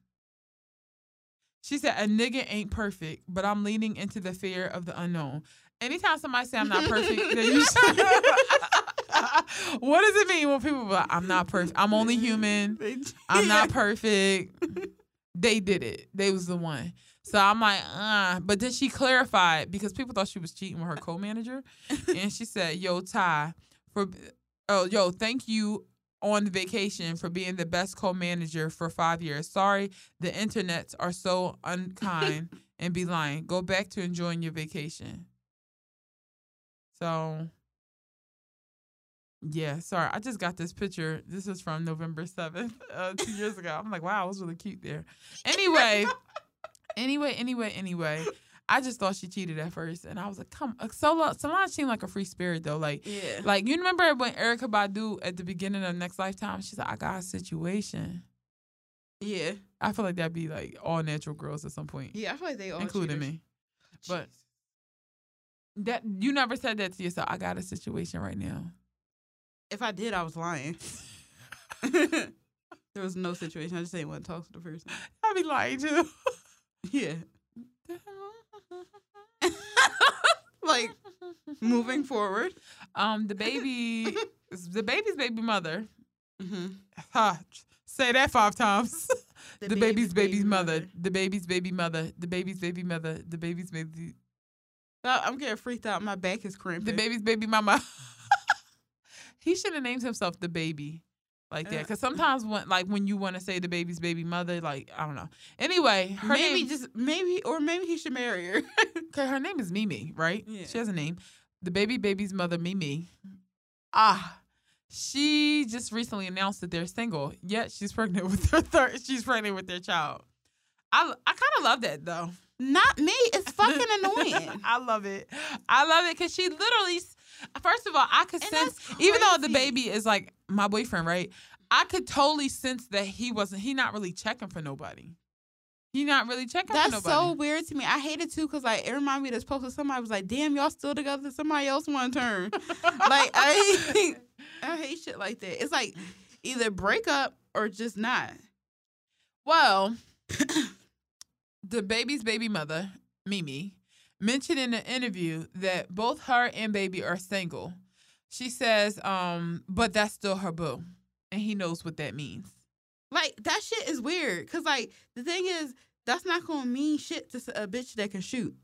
She said a nigga ain't perfect, but I'm leaning into the fear of the unknown. Anytime somebody say I'm not perfect, then you should What does it mean when people like, I'm not perfect? I'm only human. I'm not perfect. they did it. They was the one. So I'm like, uh. But then she clarified because people thought she was cheating with her co-manager, and she said, "Yo, Ty, for oh, yo, thank you on vacation for being the best co-manager for five years. Sorry, the internets are so unkind and be lying. Go back to enjoying your vacation." So. Yeah, sorry. I just got this picture. This is from November 7th, uh, two years ago. I'm like, wow, it was really cute there. Anyway, anyway, anyway, anyway. I just thought she cheated at first, and I was like, "Come, uh, Sola, Solange seemed like a free spirit though. Like, Yeah. like you remember when Erykah Badu at the beginning of Next Lifetime, she's like, "I got a situation." Yeah. I feel like that'd be like all natural girls at some point, Yeah. I feel like they all including cheaters. me. But that you never said that to yourself. I got a situation right now. If I did, I was lying. there was no situation. I just didn't want to talk to the person. I'd be lying too. Yeah. like moving forward. Um, the baby, the baby's baby mother. Mm-hmm. Ha, say that five times. The, baby's baby's mother. The baby's baby mother. The baby's baby mother. The baby's baby. I'm getting freaked out. My back is cramping. The baby's baby mama. he should have named himself the baby, like that. Uh, Because sometimes when, like, when you want to say the baby's baby mother, like, I don't know. Anyway, her maybe name, just maybe or maybe he should marry her. okay, her name is Mimi, right? Yeah. She has a name. The baby baby's mother, Mimi. Ah, she just recently announced that they're single. Yet she's pregnant with her third. She's pregnant with their child. I I kind of love that though. Not me. It's fucking annoying. I love it. I love it because she literally. First of all, I could And sense, even though the baby is like my boyfriend, right? I could totally sense that he wasn't. He not really checking for nobody. He not really checking for nobody. That's so weird to me. I hate it too because like it reminded me of this post where somebody was like, "Damn, y'all still together? Somebody else want to turn." like I hate, I hate shit like that. It's like either break up or just not. Well, the baby's baby mother, Mimi, mentioned in an interview that both her and baby are single. She says, um, but that's still her boo. And he knows what that means. Like that shit is weird because like the thing is that's not gonna mean shit to a bitch that can shoot.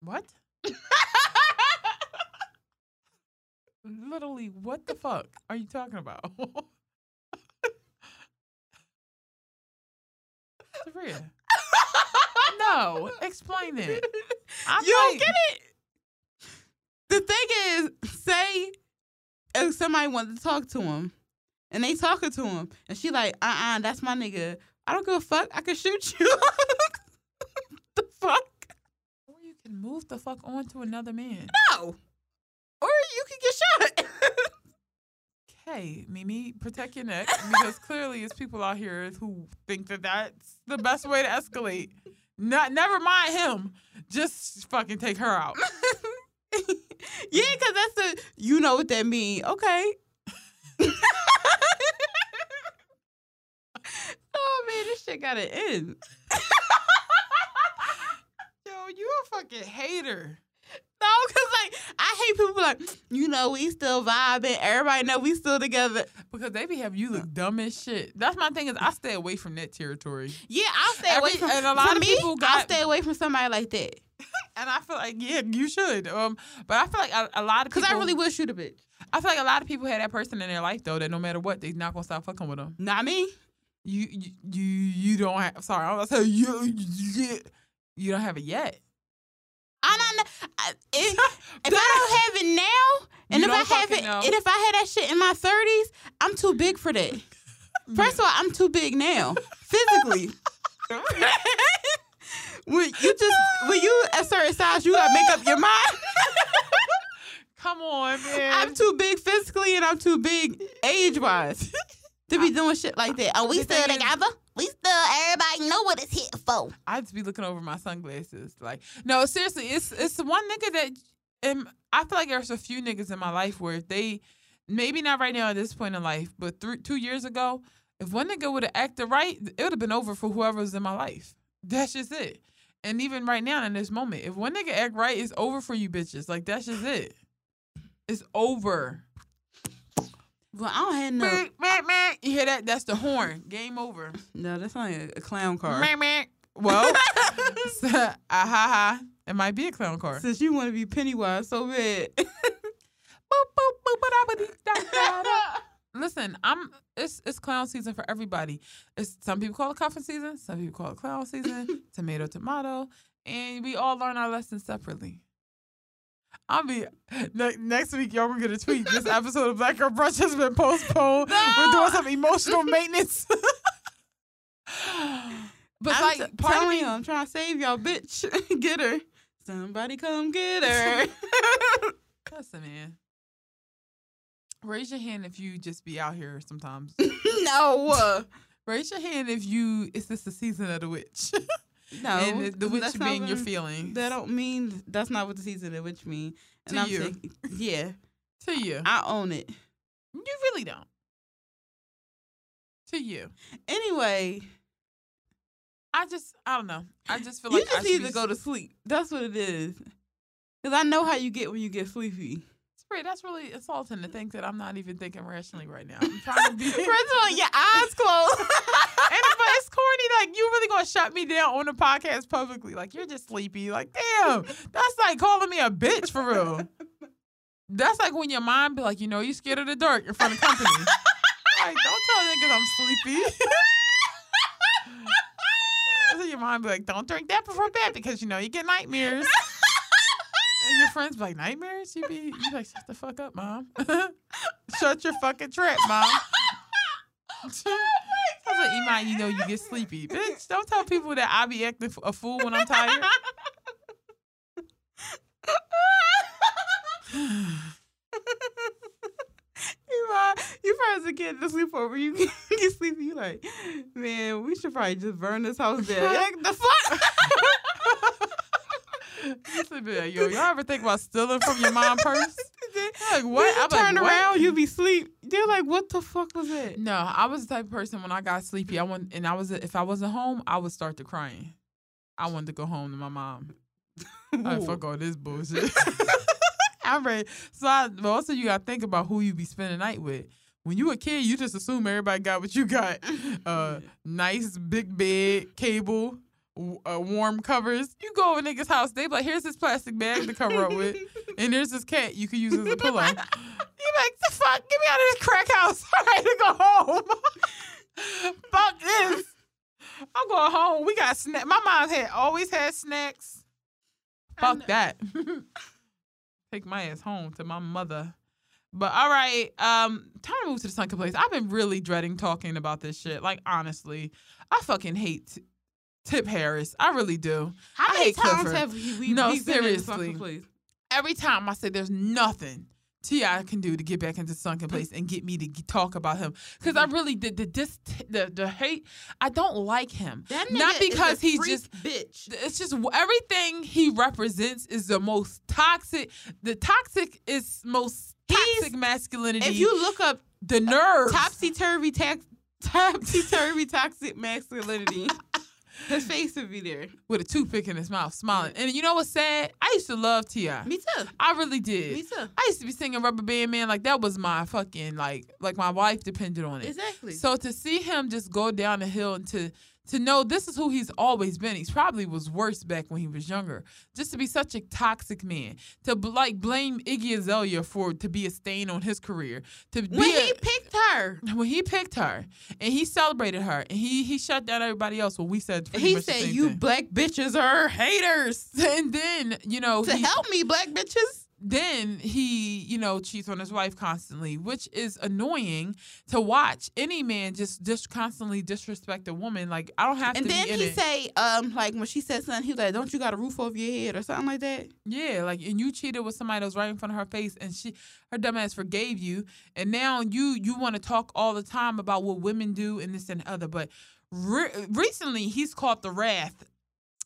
What? Literally, what the fuck are you talking about? Sabria. No, explain it. I'm you don't get it. The thing is, say if somebody wanted to talk to him and they talking to him and she like, uh uh that's my nigga. I don't give a fuck. I can shoot you. the fuck? Or you can move the fuck on to another man. No. Or you can get shot. Okay, Mimi, protect your neck because clearly it's people out here who think that that's the best way to escalate. Not, never mind him. Just fucking take her out. yeah, because that's the, you know what that mean. Okay. Oh man, this shit gotta end. Yo, you a fucking hater. No, cause like I hate people like you know we still vibing. Everybody know we still together. Because they be having you look dumb as shit. That's my thing is I stay away from that territory. Yeah, I'll stay Every- away from. and a lot of me, people I'll stay away from somebody like that. And I feel like, yeah, you should. Um, but I feel like a, a lot of Cause people I really would shoot a bitch. I feel like a lot of people had that person in their life though that no matter what, they not gonna stop fucking with them. Not me. You you you, you don't have sorry, I was gonna say you you, you don't have it yet. I'm not. I, if, if I don't have it now, and You if I have it, know. and if I had that shit in my thirties, I'm too big for that. First of all, I'm too big now, physically. when you just when you a certain size, you gotta make up your mind. Come on, man. I'm too big physically, and I'm too big age wise to be doing shit like that. Are we still together? We still. Everybody know what it's here for. I just be looking over my sunglasses. Like, no, seriously, it's it's one nigga that um, I feel like there's a few niggas in my life where if they maybe not right now at this point in life, but two years ago, if one nigga would have acted right, it would have been over for whoever's in my life. That's just it. And even right now in this moment, if one nigga act right, it's over for you bitches. Like that's just it. It's over. Well, I don't have no. You hear that? That's the horn. Game over. No, that's not a, a clown car. Meh, meh. Well, ah ha ha. It might be a clown car. Since you want to be Pennywise so bad. Boop, boop, boop, ba-da-ba-dee, da, da, da. Listen, I'm it's it's clown season for everybody. It's some people call it cuffing season, some people call it clown season, tomato tomato, and we all learn our lessons separately. I'll be ne- next week. Y'all gonna get a tweet. This episode of Black Girl Brunch has been postponed. We're doing some emotional maintenance. but I'm like t- part of me, I'm trying to save y'all, bitch. get her. Somebody come get her. listen, man. Raise your hand if you just be out here sometimes. no. Raise your hand if you. Is this the season of the witch? No. and the, the witch being your feelings. That don't mean that's not what the season of witch mean. And To I'm you. saying, yeah, to you. I own it. you really don't. To you. Anyway, I just. I don't know. I just feel you like I just should need to go to sleep. That's what it is. Cause I know how you get when you get sleepy. Spray, that's really insulting to mm. think that I'm not even thinking rationally right now. I'm trying to be. First of all, your eyes closed. and but it's corny. Like you really gonna shut me down on the podcast publicly? Like you're just sleepy. Like damn, that's like calling me a bitch for real. That's like when your mom be like, you know, you scared of the dark in front of company. like don't tell niggas I'm sleepy. Your mom be like, don't drink that before bed because you know you get nightmares. And your friends be like, nightmares? You be, you like, shut the fuck up, mom. shut your fucking trap, mom. Sounds like Iman, you know you get sleepy. Bitch, don't tell people that I be acting a fool when I'm tired. you uh, you probably as a kid to sleep over. You get, get sleepy. You like, man, we should probably just burn this house down. like, the fuck? Be like, yo, y'all ever think about stealing from your mom purse? Like what? you I'm turn like, what? around, you be sleep. They're like, what the fuck was that? No, I was the type of person when I got sleepy, I went and I was if I wasn't home, I would start to crying. I wanted to go home to my mom. Like, fuck all this bullshit. I'm ready. So, I, but also you gotta think about who you be spending the night with. When you a kid, you just assume everybody got what you got. Uh, nice big bed, cable, uh, warm covers. You go over niggas' house, they be like, here's this plastic bag to cover up with, and there's this cat you can use as a pillow. You be like, the fuck? Get me out of this crack house. I'm ready to go home. fuck this. I'm going home. We got snack. My mom had always had snacks. Fuck that. Take my ass home to my mother. But all right, um, time to move to the sunken place. I've been really dreading talking about this shit. Like honestly, I fucking hate Tip Harris. I really do. How I many hate times Clifford. have we, we No, we've been in seriously. sunken place? Every time I say there's nothing Ti can do to get back into sunken place and get me to talk about him because I mm-hmm. really did the dis the the hate. I don't like him. Not because he's just bitch. it's just everything he represents is the most toxic. The toxic is most toxic He's- masculinity. If you look up the nerve, topsy turvy tax topsy turvy toxic masculinity. His face would be there. with a toothpick in his mouth, smiling. And you know what's sad? I used to love Ti. Me too. I really did. Me too. I used to be singing Rubber Band Man like that was my fucking like like my life depended on it. Exactly. So to see him just go down the hill and to to know this is who he's always been. He's probably was worse back when he was younger. Just to be such a toxic man, to like blame Iggy Azalea for to be a stain on his career, to be when a- he picked her, when he picked her and he celebrated her and he he shut down everybody else. Well, we said he said, "You thing. black bitches are haters." and then you know to he, help me, black bitches. Then he you know cheats on his wife constantly which is annoying to watch any man just just constantly disrespect a woman like i don't have And to And then he it. say, um, like when she said something, he was like, "Don't you got a roof over your head or something like that?" yeah like and you cheated with somebody that was right in front of her face and she her dumbass forgave you and now you you want to talk all the time about what women do and this and the other but re- recently he's caught the wrath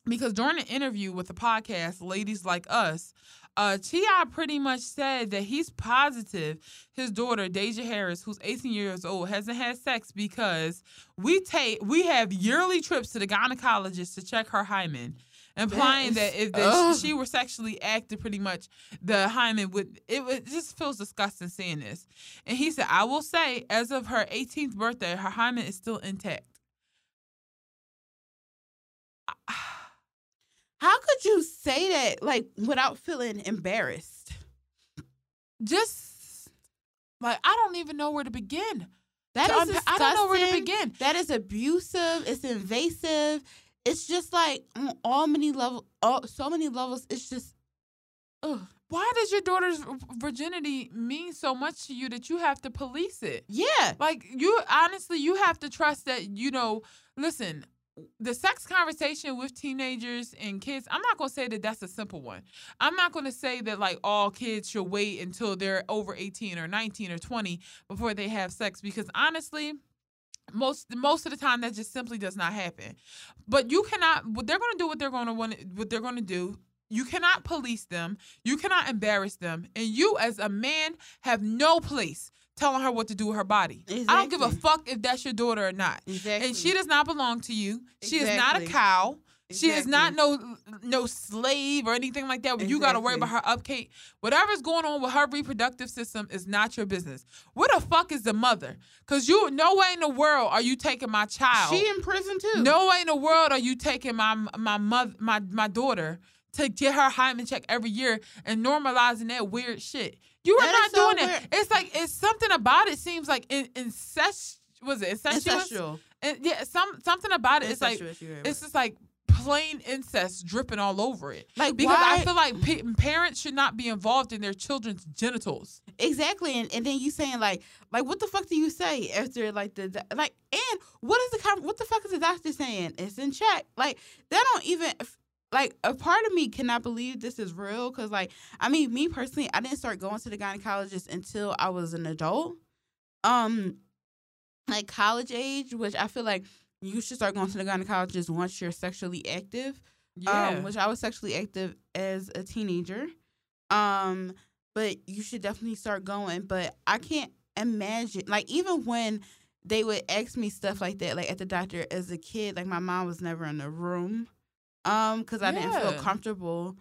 because during an interview with the podcast ladies like us uh ti pretty much said that he's positive his daughter Deyjah Harris who's 18 years old hasn't had sex because we take we have yearly trips to the gynecologist to check her hymen implying that is- if that she were sexually active pretty much the hymen would it, it just feels disgusting seeing this. And he said i will say as of her 18th birthday her hymen is still intact How could you say that like without feeling embarrassed? just like I don't even know where to begin. That To is unpa-. I don't know where to begin. That is abusive. It's invasive. It's just like on all many level, all, so many levels. It's just, ugh. Why does your daughter's virginity mean so much to you that you have to police it? Yeah, Like you honestly, you have to trust that you know. Listen, the sex conversation with teenagers and kids. I'm not gonna say that that's a simple one. I'm not gonna say that like all kids should wait until they're over 18 or 19 or 20 before they have sex because honestly. Most most of the time that just simply does not happen. But you cannot what they're gonna do what they're gonna want what they're gonna do. You cannot police them. You cannot embarrass them. And you as a man have no place telling her what to do with her body. I don't give a fuck if that's your daughter or not. exactly. And she does not belong to you. She is not a cow. She is not no no slave or anything like that. You got to worry about her upkeep. Whatever's going on with her reproductive system is not your business. Where the fuck is the mother? Cause you no way in the world are you taking my child. She in prison too. no way in the world are you taking my my mother my my daughter to get her hymen check every year and normalizing that weird shit. You are That not so doing it. It's like it's something about it seems like in, incest was it incestuous? Ancestral. And yeah, some something about it. It's like right. it's just like plain incest dripping all over it. like Because I feel like pa- parents should not be involved in their children's genitals. Exactly, and, and then you saying like, like what the fuck do you say after like the the- like, and what is the what the fuck is the doctor saying? It's in check. Like they don't even like a part of me cannot believe this is real because like I mean me personally, I didn't start going to the gynecologist until I was an adult, um, like college age, which I feel like you should start going to the gynecologist once you're sexually active Yeah. um, which I was sexually active as a teenager. Um, but you should definitely start going. But I can't imagine, like, even when they would ask me stuff like that, like at the doctor as a kid, like my mom was never in the room, um, because I didn't feel comfortable,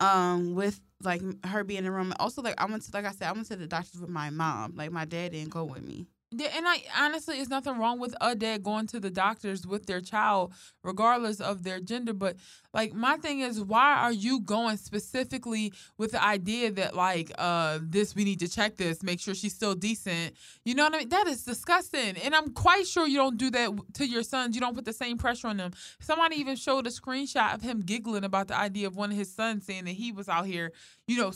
um, with like her being in the room. Also, like I went to, like I said, I went to the doctors with my mom. Like my dad didn't go with me. Yeah, and I honestly, there's nothing wrong with a dad going to the doctors with their child, regardless of their gender. But like, my thing is, why are you going specifically with the idea that like, uh, this we need to check this, make sure she's still decent? You know what I mean? That is disgusting, and I'm quite sure you don't do that to your sons. You don't put the same pressure on them. Somebody even showed a screenshot of him giggling about the idea of one of his sons saying that he was out here, you know,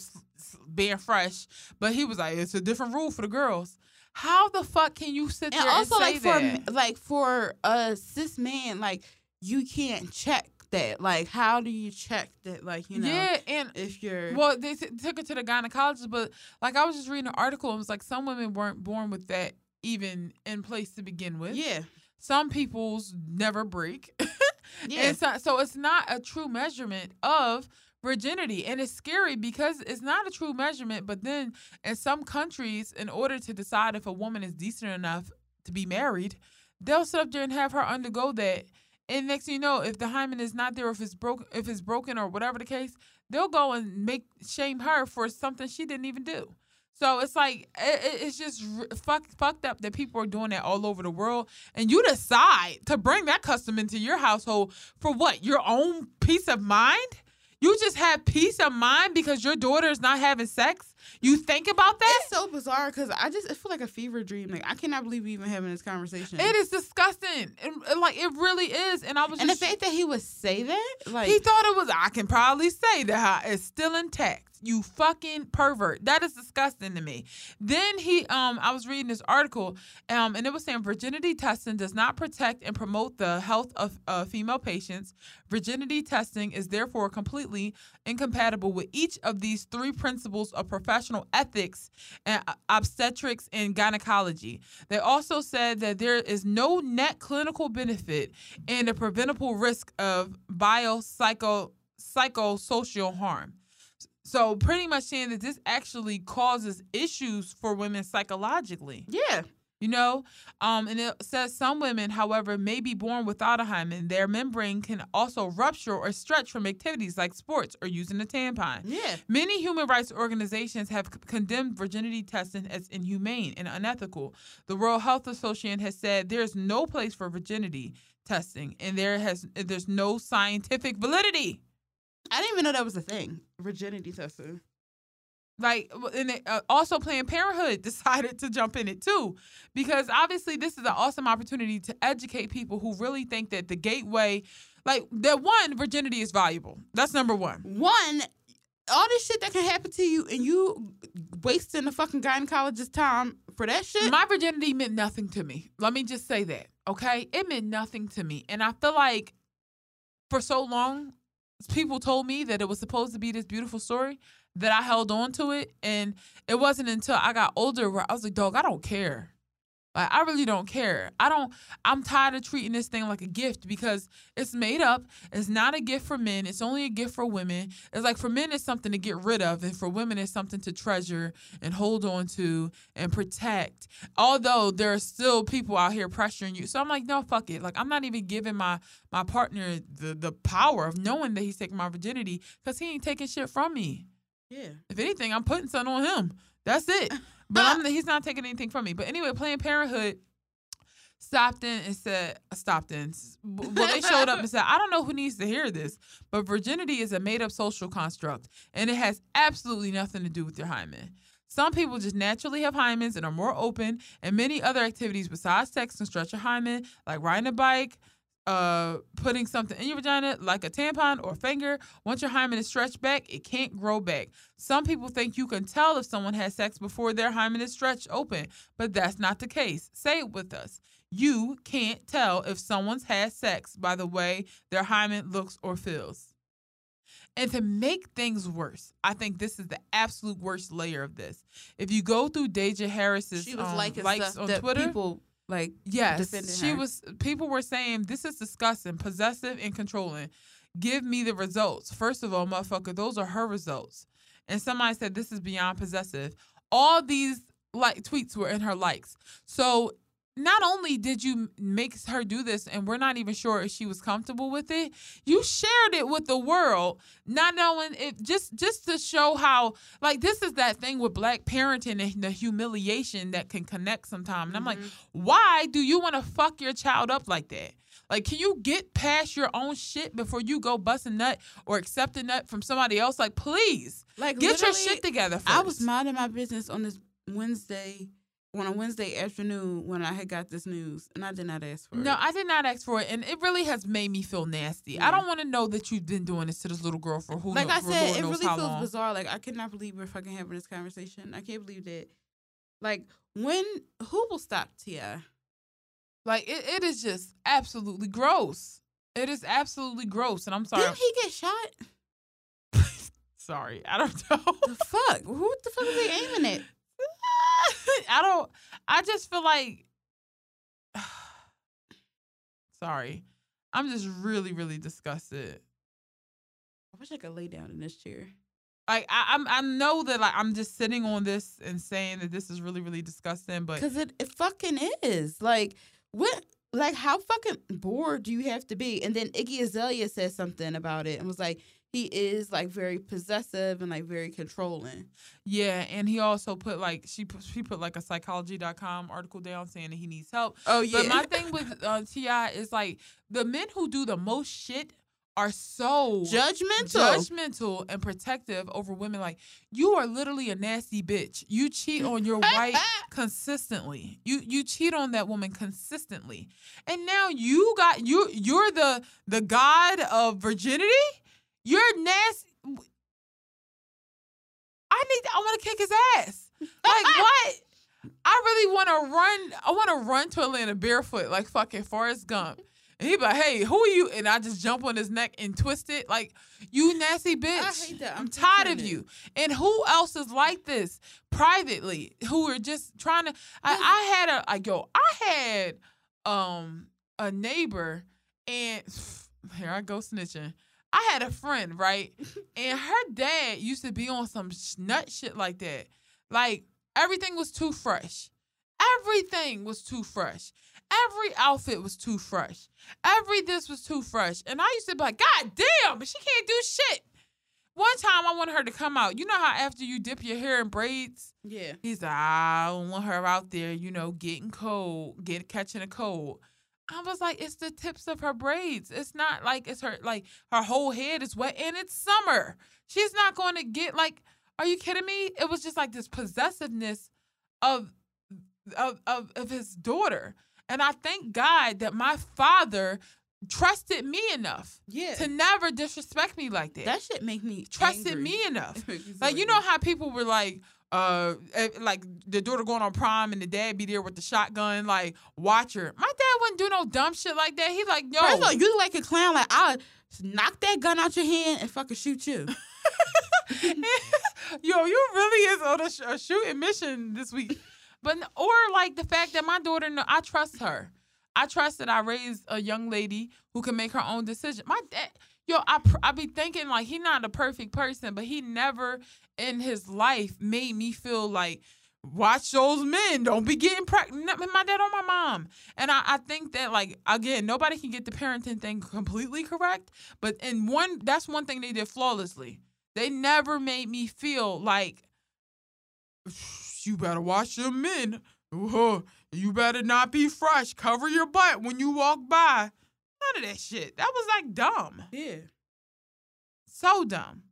being fresh, but he was like, it's a different rule for the girls. How the fuck can you sit and there also and say like for that? m- like for a cis man like you can't check that like how do you check that like you know yeah, and if you're well, they t- took it to the gynecologist, but like I was just reading an article, and it was like some women weren't born with that even in place to begin with. yeah Some people's never break. yeah so, so it's not a true measurement of virginity. And it's scary because it's not a true measurement. But then in some countries, in order to decide if a woman is decent enough to be married, they'll sit up there and have her undergo that. And next thing you know, if the hymen is not there, if it's broken, if it's broken or whatever the case, they'll go and make shame her for something she didn't even do. So it's like it, it's just fuck, fucked up that people are doing that all over the world, and you decide to bring that custom into your household for what? Your own peace of mind? You just have peace of mind because your daughter is not having sex. You think about that? It's so bizarre because I just it feel like a fever dream. Like I cannot believe we even having this conversation. It is disgusting. It, like it really is. And I was and just, the fact that he would say that, like he thought it was. I can probably say that it's still intact. You fucking pervert. That is disgusting to me. Then he, um, I was reading this article, um, and it was saying virginity testing does not protect and promote the health of uh, female patients. Virginity testing is therefore completely incompatible with each of these three principles of professional ethics and obstetrics and gynecology. They also said that there is no net clinical benefit and a preventable risk of biopsycho psychosocial harm. So pretty much saying that this actually causes issues for women psychologically. Yeah. You know, um, and it says some women, however, may be born without a hymen. Their membrane can also rupture or stretch from activities like sports or using a tampon. Yeah. Many human rights organizations have c- condemned virginity testing as inhumane and unethical. The World Health Association has said there is no place for virginity testing, and there has there's no scientific validity. I didn't even know that was a thing. Virginity testing. Like, and it, uh, also Planned Parenthood decided to jump in it too, because obviously this is an awesome opportunity to educate people who really think that the gateway, like, that one, virginity is valuable. That's number one. One, all this shit that can happen to you, and you wasting the fucking gynecologist time for that shit. My virginity meant nothing to me. Let me just say that, okay? It meant nothing to me, and I feel like for so long people told me that it was supposed to be this beautiful story that I held on to it. And it wasn't until I got older where I was like, dog, I don't care. Like, I really don't care. I don't, I'm tired of treating this thing like a gift because it's made up. It's not a gift for men. It's only a gift for women. It's like for men, it's something to get rid of. And for women, it's something to treasure and hold on to and protect. Although there are still people out here pressuring you. So I'm like, no, fuck it. Like, I'm not even giving my, my partner the, the power of knowing that he's taking my virginity because he ain't taking shit from me. Yeah. If anything, I'm putting something on him. That's it. But I'm, he's not taking anything from me. But anyway, Planned Parenthood stopped in and said, uh, stopped in. Well, they showed up and said, I don't know who needs to hear this, but virginity is a made up social construct and it has absolutely nothing to do with your hymen. Some people just naturally have hymens and are more open, and many other activities besides sex can stretch your hymen, like riding a bike, uh putting something in your vagina like a tampon or finger once your hymen is stretched back it can't grow back. Some people think you can tell if someone has sex before their hymen is stretched open but that's not the case. Say it with us. You can't tell if someone's had sex by the way their hymen looks or feels. And to make things worse, I think this is the absolute worst layer of this. If you go through Deyjah Harris's She was um, likes on Twitter, people like. Yes, she her. was. People were saying this is disgusting, possessive, and controlling. Give me the results. First of all, motherfucker, those are her results. And somebody said this is beyond possessive. All these like tweets were in her likes. So not only did you make her do this, and we're not even sure if she was comfortable with it, you shared it with the world, not knowing it just just to show how like this is that thing with black parenting and the humiliation that can connect sometimes. And I'm like, mm-hmm. why do you want to fuck your child up like that? Like, can you get past your own shit before you go bust a nut or accept a nut from somebody else? Like, please, Like get your shit together. First. I was minding my business on this Wednesday, on a Wednesday afternoon when I had got this news, and I did not ask for No, it. I did not ask for it, and it really has made me feel nasty. I don't want to know that you've been doing this to this little girl for who like knows, I said, it really feels long. bizarre. Like I cannot believe we're fucking having this conversation. I can't believe that. Like when who will stop Ti? Like it, it is just absolutely gross. It is absolutely gross, and I'm sorry. Didn't he get shot? sorry, I don't know. The fuck? Who the fuck is they aiming at? I don't. I just feel like. sorry, I'm just really, really disgusted. I wish I could lay down in this chair. Like I, I'm, I know that like I'm just sitting on this and saying that this is really, really disgusting, but Cause it, it fucking is. Like what like how fucking bored do you have to be? And then Iggy Azalea said something about it and was like, he is like very possessive and like very controlling. Yeah, and he also put like she put, she put like a psychology.com article down saying that he needs help. Oh yeah. But my thing with uh, Ti is like the men who do the most shit are so judgmental. judgmental and protective over women. Like you are literally a nasty bitch. You cheat on your wife consistently. You you cheat on that woman consistently, and now you got you you're the the god of virginity. You're nasty. I need. To, I want to kick his ass. Like what? I really want to run. I want to run to Atlanta barefoot, like fucking Forrest Gump. And he be like, "Hey, who are you?" And I just jump on his neck and twist it, like, "You nasty bitch! I hate that. I'm, I'm tired of picturing you." And who else is like this privately? Who are just trying to? I, I had a. I go. I had um a neighbor, and here I go snitching. I had a friend, right? and her dad used to be on some nut shit like that. Like everything was too fresh. Everything was too fresh. Every outfit was too fresh. Every this was too fresh. And I used to be like, God damn, but she can't do shit. One time I wanted her to come out. You know how after you dip your hair in braids, yeah. he's like, I don't want her out there, you know, getting cold, get catching a cold. I was like, it's the tips of her braids. It's not like it's her like her whole head is wet and it's summer. She's not going to get like, are you kidding me? It was just like this possessiveness of of of, of his daughter. And I thank God that my father trusted me enough Yeah. to never disrespect me like that. that shit make me trusted angry. me enough. Me so Like you know how people were like, uh, eh, like the daughter going on prom and the dad be there with the shotgun, like watch her. My dad wouldn't do no dumb shit like that. He like, yo, First of all, you look like a clown. Like I'll knock that gun out your hand and fucking shoot you. yo, you really is on a, sh- a shooting mission this week. But or like the fact that my daughter, I trust her. I trust that I raised a young lady who can make her own decision. My dad, yo, I pr- I be thinking like he not a perfect person, but he never in his life made me feel like watch those men. Don't be getting pregnant. My dad or my mom. And I, I think that like again, nobody can get the parenting thing completely correct. But in one that's one thing they did flawlessly. They never made me feel like you better watch your men. You better not be fresh. Cover your butt when you walk by. None of that shit. That was like dumb. Yeah. So dumb.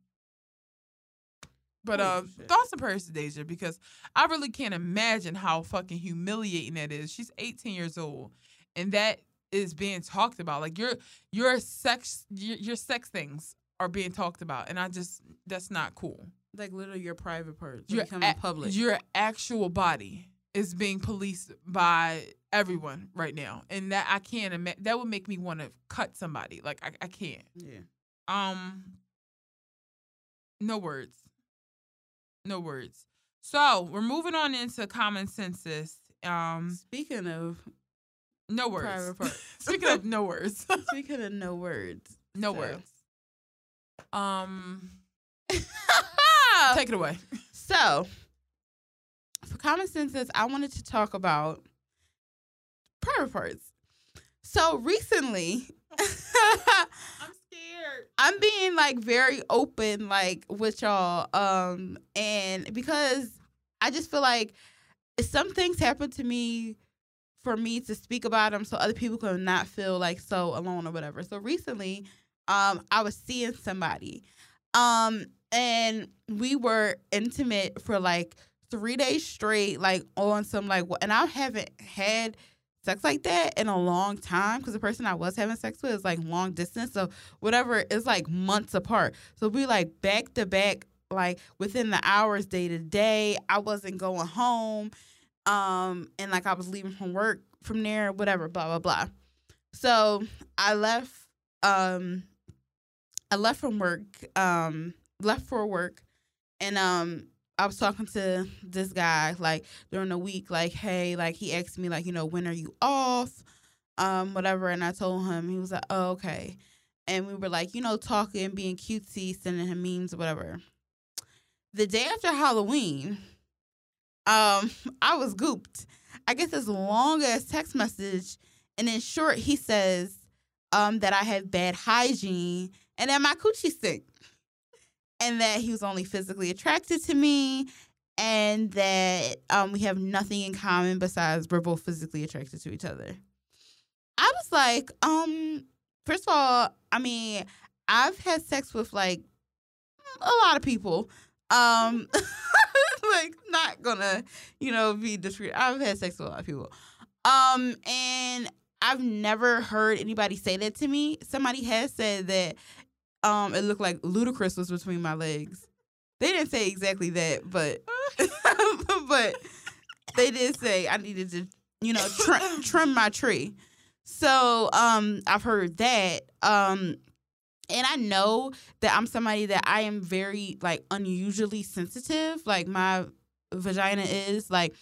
But uh, Holy shit. thoughts and prayers to Deyjah because I really can't imagine how fucking humiliating that is. She's 18 years old, and that is being talked about. Like your your sex your, your sex things are being talked about, and I just that's not cool. Like literally your private parts Your becoming a- public. Your actual body is being policed by everyone right now, and that I can't imagine. That would make me want to cut somebody. Like I, I can't. yeah. Um, no words. No words. So we're moving on into common census. Um, Speaking of no words. Speaking of no words, Speaking of no words. no So- words. Um, take it away. So, for common census, I wanted to talk about private parts. So recently, I'm being like very open, like with y'all, um, and because I just feel like some things happen to me for me to speak about them, so other people can not feel like so alone or whatever. So recently, um, I was seeing somebody, um, and we were intimate for like three days straight, like on some like, and I haven't had sex like that in a long time because the person I was having sex with is like long distance. So whatever is like months apart. So we like back to back, like within the hours, day to day. I wasn't going home, um, and like I was leaving from work from there, whatever, blah blah blah. So I left, um, I left from work, um, left for work, and um, I was talking to this guy like during the week, like, hey, like he asked me like, you know, when are you off, um, whatever, and I told him he was like, oh, okay, and we were like, you know, talking, being cutesy, sending him memes whatever. The day after Halloween, um, I was gooped. I get this long ass text message, And in short, he says um, that I have bad hygiene and that my coochie stink. And that he was only physically attracted to me and that um, we have nothing in common besides we're both physically attracted to each other. I was like, um, first of all, I mean, I've had sex with like a lot of people. Um, like not gonna, you know, be discreet. I've had sex with a lot of people. Um, and I've never heard anybody say that to me. Somebody has said that um it looked like Ludacris was between my legs. They didn't say exactly that, but but they did say I needed to, you know, trim, trim my tree. So um I've heard that. Um and I know that I'm somebody that I am very like unusually sensitive. Like my vagina is like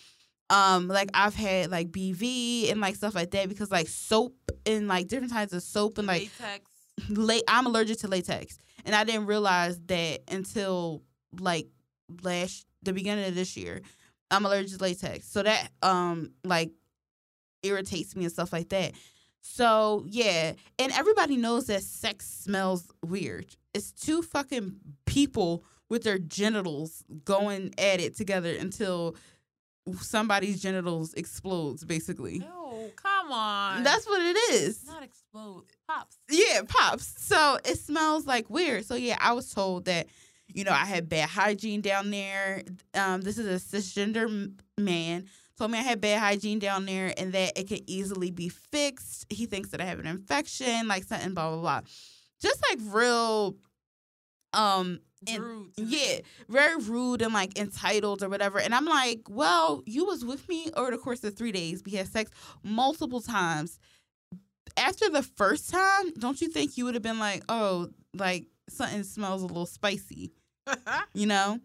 um like I've had like BV and like stuff like that because like soap and like different types of soap and like Latex. Late I'm allergic to latex. And I didn't realize that until like last the beginning of this year. I'm allergic to latex. So that um like irritates me and stuff like that. So yeah, and everybody knows that sex smells weird. It's two fucking people with their genitals going at it together until somebody's genitals explodes basically. No, come on. That's what it is. not explode. Pops. Yeah, pops. So it smells like weird. So yeah, I was told that, you know, I had bad hygiene down there. Um, this is a cisgender man. Told me I had bad hygiene down there and that it could easily be fixed. He thinks that I have an infection, like something, blah blah blah. Just like real, um, and- Rude. yeah, very rude and like entitled or whatever. And I'm like, well, you was with me over the course of three days. We had sex multiple times. After the first time, don't you think you would have been like, oh, like something smells a little spicy, you know?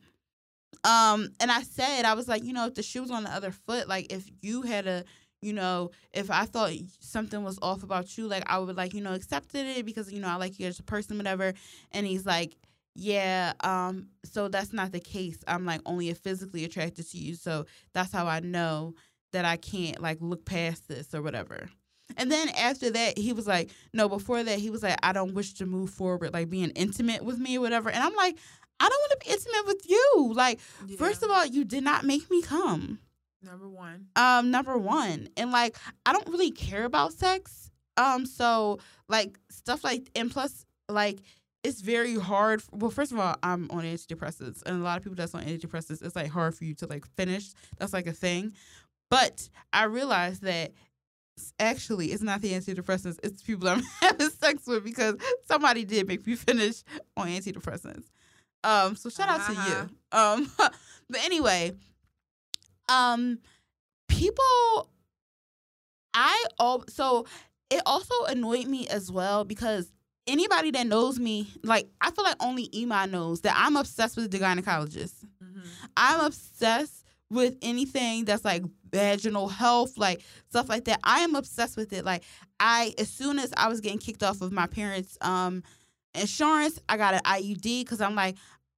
Um, and I said, I was like, you know, if the shoe was on the other foot, like if you had a, you know, if I thought something was off about you, like I would like, you know, accepted it because you know I like you as a person, whatever. And he's like, yeah, um, so that's not the case. I'm like only physically attracted to you, so that's how I know that I can't like look past this or whatever. And then after that, he was like, no, before that, he was like, I don't wish to move forward, like being intimate with me or whatever. And I'm like, I don't want to be intimate with you. Like, Yeah. first of all, you did not make me come. number one. Um, number one. And like, I don't really care about sex. Um, so like stuff like and plus like it's very hard. Well, first of all, I'm on antidepressants, and a lot of people that's on antidepressants, it's like hard for you to like finish. That's like a thing. But I realized that actually it's not the antidepressants; it's people I'm having sex with because somebody did make me finish on antidepressants. Um, so shout out to you. Um, but anyway, um, people, I all so it also annoyed me as well because anybody that knows me, like I feel like only Iman knows that I'm obsessed with the gynecologist. Mhm. I'm obsessed with anything that's like vaginal health, like stuff like that. I am obsessed with it. Like I, as soon as I was getting kicked off of my parents' um insurance, I got an IUD because I'm like,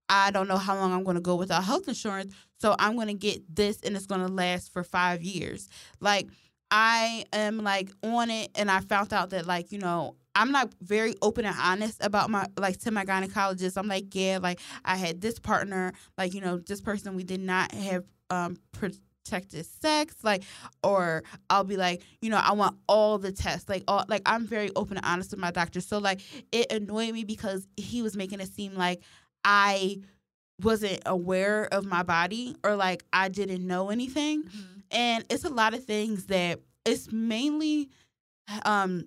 I don't know how long I'm going to go without health insurance, so I'm going to get this, and it's going to last for five years. Like I am like on it, and I found out that like you know. I'm not very open and honest about my like to my gynecologist. I'm like, yeah, like I had this partner, like you know, this person we did not have um protected sex, like, or I'll be like, you know, I want all the tests, like, all like I'm very open and honest with my doctor. So like, it annoyed me because he was making it seem like I wasn't aware of my body or like I didn't know anything, Mhm. and it's a lot of things that it's mainly um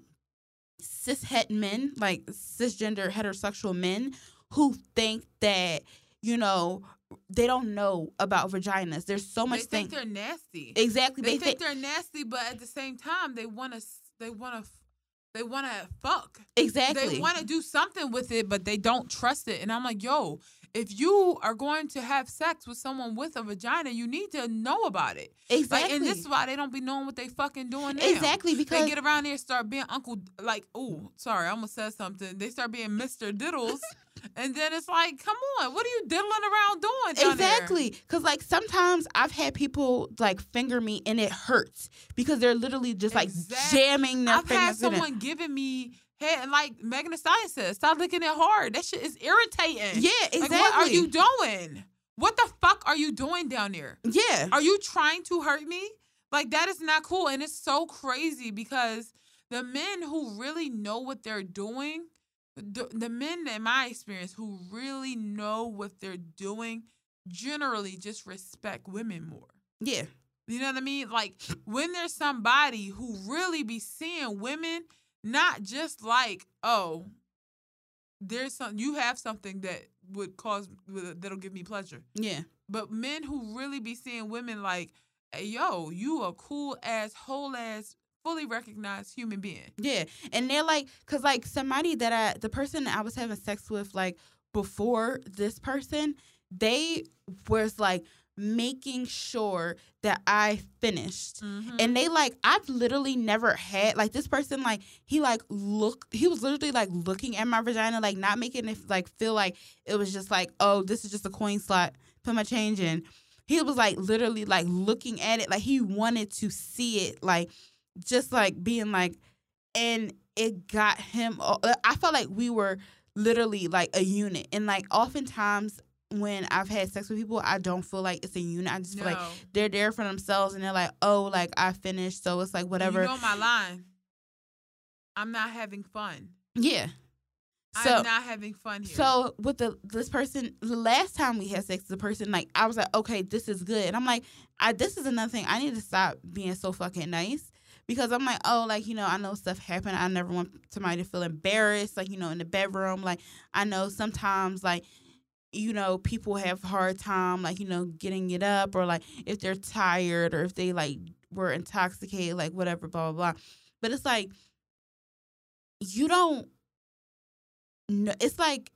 cishet men, like cisgender heterosexual men, who think that you know they don't know about vaginas. There's so much They think thing. they're nasty. Exactly. They, They, think think they're nasty, but at the same time, they want to. They want to. They want to fuck. exactly. They want to do something with it, but they don't trust it. And I'm like, yo, if you are going to have sex with someone with a vagina, you need to know about it. exactly. Like, and this is why they don't be knowing what they fucking doing now. exactly because They get around here, start being Uncle, like, oh, sorry, I almost said something. They start being Mr. Diddles And then it's like, come on, what are you diddling around doing? Exactly. Cause like sometimes I've had people like finger me and it hurts because they're literally just like Exact- jamming their I've had fingers in it. someone giving me head, and like Megan Thee Stallion said, stop looking at hard. That shit is irritating. Yeah, exactly. Like, what are you doing? What the fuck are you doing down there? Yeah. Are you trying to hurt me? Like that is not cool, and it's so crazy because the men who really know what they're doing, the, the men in my experience who really know what they're doing, generally just respect women more. Yeah. You know what I mean? Like when there's somebody who really be seeing women, not just like, oh, there's some you have something that would cause that'll give me pleasure. Yeah. But men who really be seeing women like, hey, yo, you a cool ass, whole ass, fully recognized human being. Yeah. And they're like, cause like somebody that I, the person I was having sex with, like before this person, they was like making sure that I finished. Mm-hmm. And they like, I've literally never had like this person like he like look he was literally like looking at my vagina, like not making it like feel like it was just like, oh, this is just a coin slot, put my change in. He was like literally like looking at it, like he wanted to see it, like just like being like, and it got him. I felt like we were literally like a unit, and like oftentimes when I've had sex with people, I don't feel like it's a unit. I just feel like they're there for themselves and they're like, oh, like I finished, so it's like whatever. You know my line. I'm not having fun. yeah. So I'm not having fun here. so with the this person, the last time we had sex, the person like I was like, okay, this is good, and I'm like, I this is another thing. I need to stop being so fucking nice because I'm like, oh, like you know, I know stuff happened. I never want somebody to feel embarrassed, like you know, in the bedroom. Like I know sometimes like you know people have hard time like you know getting it up or like if they're tired or if they like were intoxicated like whatever blah blah blah but it's like you don't know it's like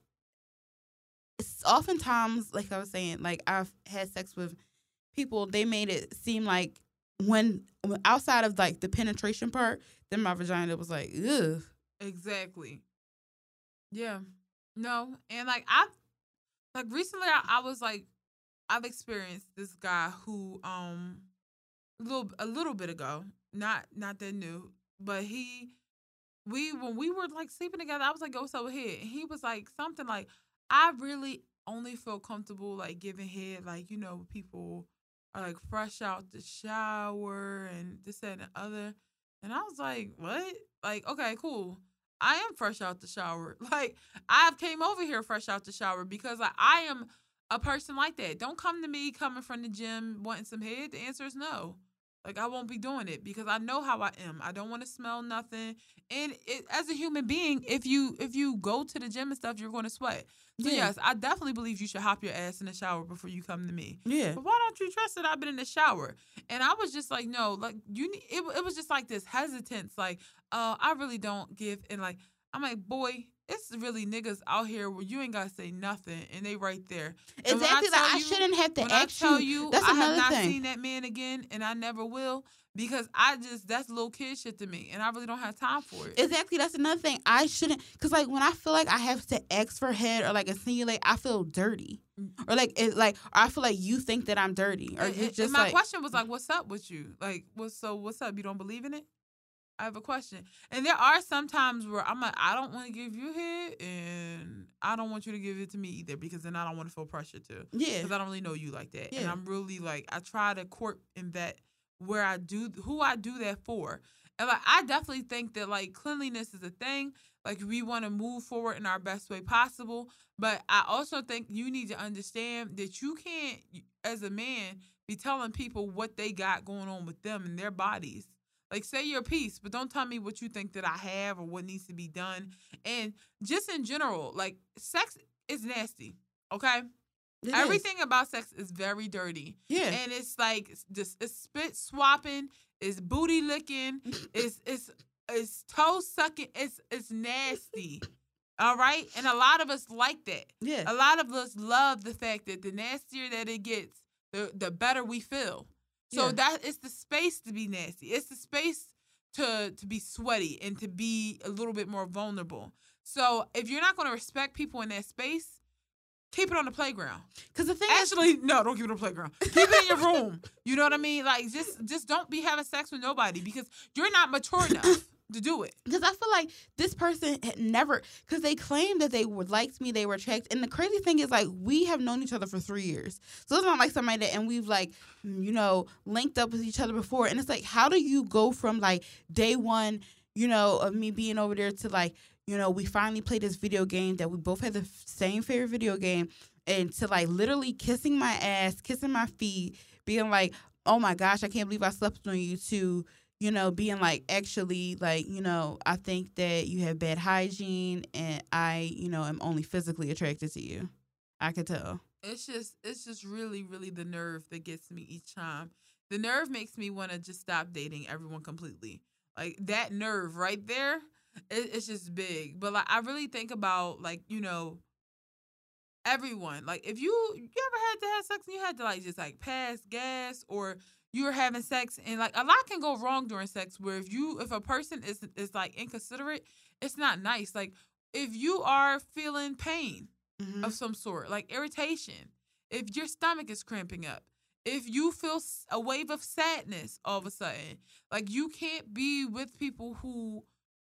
it's oftentimes like i was saying like i've had sex with people they made it seem like when outside of like the penetration part then my vagina was like ugh Exactly. Yeah. No. And like I like recently I, I was like I've experienced this guy who um a little a little bit ago, not not that new, but he we when we were like sleeping together, I was like, "Go so head?" He was like something like, "I really only feel comfortable like giving head like you know people are like fresh out the shower and this that, and the other." And I was like, "What?" Like, okay, cool. I am fresh out the shower. Like, I've came over here fresh out the shower because like, I am a person like that. Don't come to me coming from the gym wanting some head. The answer is no. Like I won't be doing it because I know how I am. I don't want to smell nothing. And it, as a human being, if you if you go to the gym and stuff, you're going to sweat. So Yeah. yes, I definitely believe you should hop your ass in the shower before you come to me. yeah But why don't you trust that I've been in the shower? And I was just like, no, like you need. It, it was just like this hesitance, like, uh, I really don't give. And like, I'm like, boy, it's really niggas out here where you ain't gotta say nothing, and they right there. And when I exactly like i you- shouldn't have to when I ask tell you, you, that's I another have not thing seen that man again, and I never will because I just that's little kid shit to me, and I really don't have time for it. Exactly, that's another thing. I shouldn't, cause like when I feel like I have to ask for head or like insinuate, I feel dirty, mm. or like it, like or I feel like you think that I'm dirty, or And- you just and my like question was like, "What's up with you? Like, what's so? What's up? You don't believe in it?" I have a question, and there are some times where I'm like, I don't want to give you head, and I don't want you to give it to me either, because then I don't want to feel pressure to. yeah, because I don't really know you like that, Yeah. and I'm really like, I try to court in that where I do who I do that for, and like I definitely think that like cleanliness is a thing. Like we want to move forward in our best way possible, but I also think you need to understand that you can't, as a man, be telling people what they got going on with them and their bodies. Like say your piece, but don't tell me what you think that I have or what needs to be done. And just in general, like sex is nasty. Okay, It is. everything about sex is very dirty, yeah, and it's like just it's spit swapping, it's booty licking, it's it's it's toe sucking, it's it's nasty. All right, and a lot of us like that. yeah, A lot of us love the fact that the nastier that it gets, the the better we feel. So Yeah. that it's the space to be nasty. It's the space to to be sweaty and to be a little bit more vulnerable. So if you're not going to respect people in that space, keep it on the playground. Because the thing is, Actually, no, don't keep it on the playground. Keep it in your room. You know what I mean? Like just just don't be having sex with nobody because you're not mature enough to do it. because I feel like this person had never, because they claimed that they would liked me, they were attracted. And the crazy thing is, like, we have known each other for three years. So it's not like somebody that, and we've, like, mm, you know, linked up with each other before. And it's like, how do you go from, like, day one, you know, of me being over there to, like, you know, we finally played this video game that we both had the same favorite video game, and to, like, literally kissing my ass, kissing my feet, being like, oh my gosh, I can't believe I slept on you, to, you know, being like, actually, like, you know, I think that you have bad hygiene and I, you know, am only physically attracted to you. I could tell. It's just it's just really really the nerve that gets me each time. The nerve makes me want to just stop dating everyone completely. Like that nerve right there, it, it's just big. But like I really think about like you know everyone. Like if you you ever had to have sex and you had to like just like pass gas or you were having sex and like a lot can go wrong during sex where if you if a person is is like inconsiderate, it's not nice. Like if you are feeling pain Mm-hmm. of some sort, like irritation, if your stomach is cramping up, if you feel a wave of sadness all of a sudden, like you can't be with people who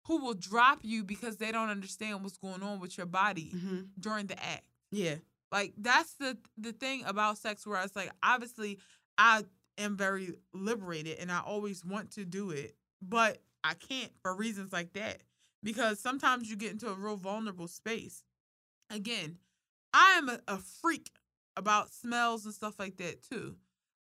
who will drop you because they don't understand what's going on with your body hmm during the act. Yeah. Like that's the the thing about sex where it's like obviously I am very liberated and I always want to do it, but I can't for reasons like that because sometimes you get into a real vulnerable space. Again, I am a, a freak about smells and stuff like that too.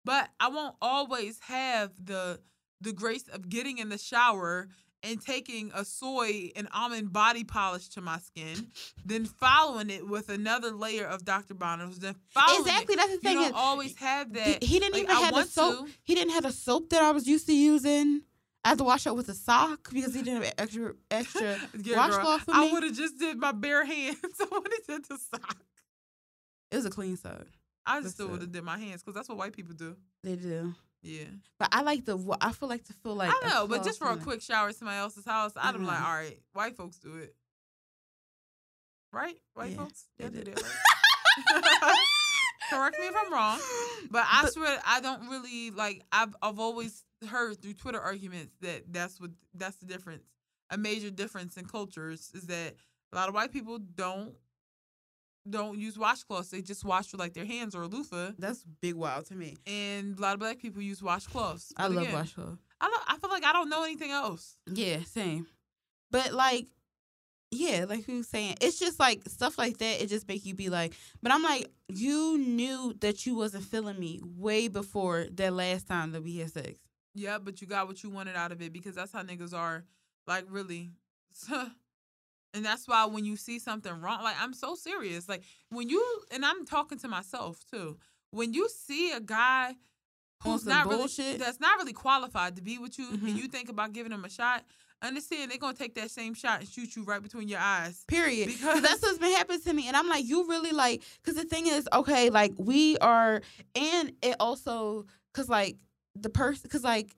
But I won't always have the the grace of getting in the shower and taking a soy and almond body polish to my skin, then following it with another layer of Dr. Bronner's, then following Exactly. it. That's the You thing. don't is, always have that. he didn't Like, even I have a soap. to. He didn't have a soap that I was used to using. I had to wash up with a sock because he didn't have extra extra Yeah, washcloth for I would have just did my bare hands. I would have did the sock. It was a clean sock. I just That's still would have did my hands because that's what white people do. They do. Yeah. But I like the. I feel like to feel like I know, but just for a quick shower at somebody else's house, I'd be like, Mhm. all right, white folks do it. Right? White Yeah, folks? they do do. that, right? Correct me if I'm wrong. But I But- swear I don't really like I've I've always heard through Twitter arguments that that's what that's the difference. A major difference in cultures is that a lot of white people don't don't use washcloths. They just wash with like their hands or a loofah. That's big wild to me. And a lot of black people use washcloths. I But love again, washcloth. I don't, I feel like I don't know anything else. Yeah, same. But like, yeah, like we was saying, it's just like stuff like that. It just make you be like, but I'm like, you knew that you wasn't feeling me way before that last time that we had sex. Yeah, but you got what you wanted out of it because that's how niggas are. Like really. and that's why when you see something wrong, like I'm so serious. Like when you and I'm talking to myself too. When you see a guy who's not bullshit? really that's not really qualified to be with you Mhm. and you think about giving him a shot, understand they're gonna take that same shot and shoot you right between your eyes. Period. Because- Because that's what's been happening to me, and I'm like, you really like, because the thing is, okay, like we are, and it also, because like the person, because like,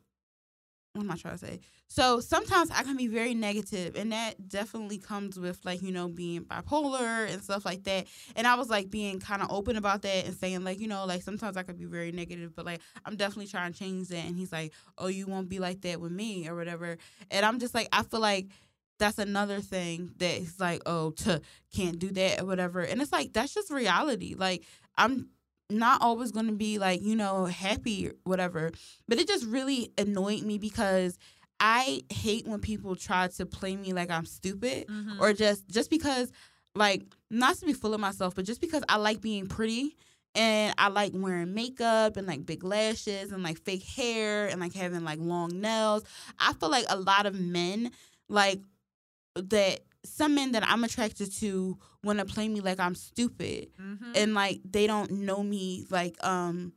what am I trying to say? So sometimes I can be very negative, and that definitely comes with like you know being bipolar and stuff like that. And I was like being kind of open about that and saying like you know like sometimes I could be very negative, but like I'm definitely trying to change that. And he's like, oh, you won't be like that with me or whatever. And I'm just like, I feel like that's another thing that is like, oh, to can't do that or whatever. And it's like that's just reality. Like I'm not always gonna be like, you know, happy or whatever. But it just really annoyed me because I hate when people try to play me like I'm stupid Mhm. or just just because like not to be full of myself, but just because I like being pretty and I like wearing makeup and like big lashes and like fake hair and like having like long nails. I feel like a lot of men like that some men that I'm attracted to want to play me like I'm stupid. Mhm. and like they don't know me like um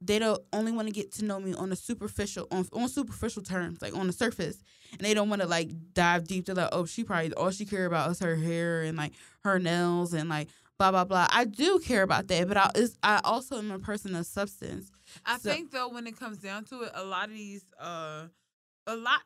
they don't only want to get to know me on a superficial on on superficial terms like on the surface. And they don't want to like dive deep to like oh she probably all she care about is her hair and like her nails and like blah blah blah. I do care about that but I is I also am a person of substance. I So- think though, when it comes down to it, a lot of these, uh, a lot,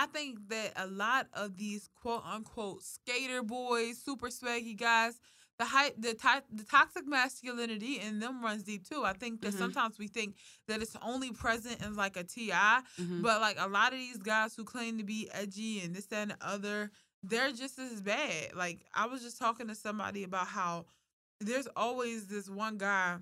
I think that a lot of these quote unquote skater boys, super swaggy guys, the hype, the ty- the toxic masculinity in them runs deep too. I think that Mhm. sometimes we think that it's only present in like a Ti, Mhm. but like a lot of these guys who claim to be edgy and this, that, and the other, they're just as bad. Like I was just talking to somebody about how there's always this one guy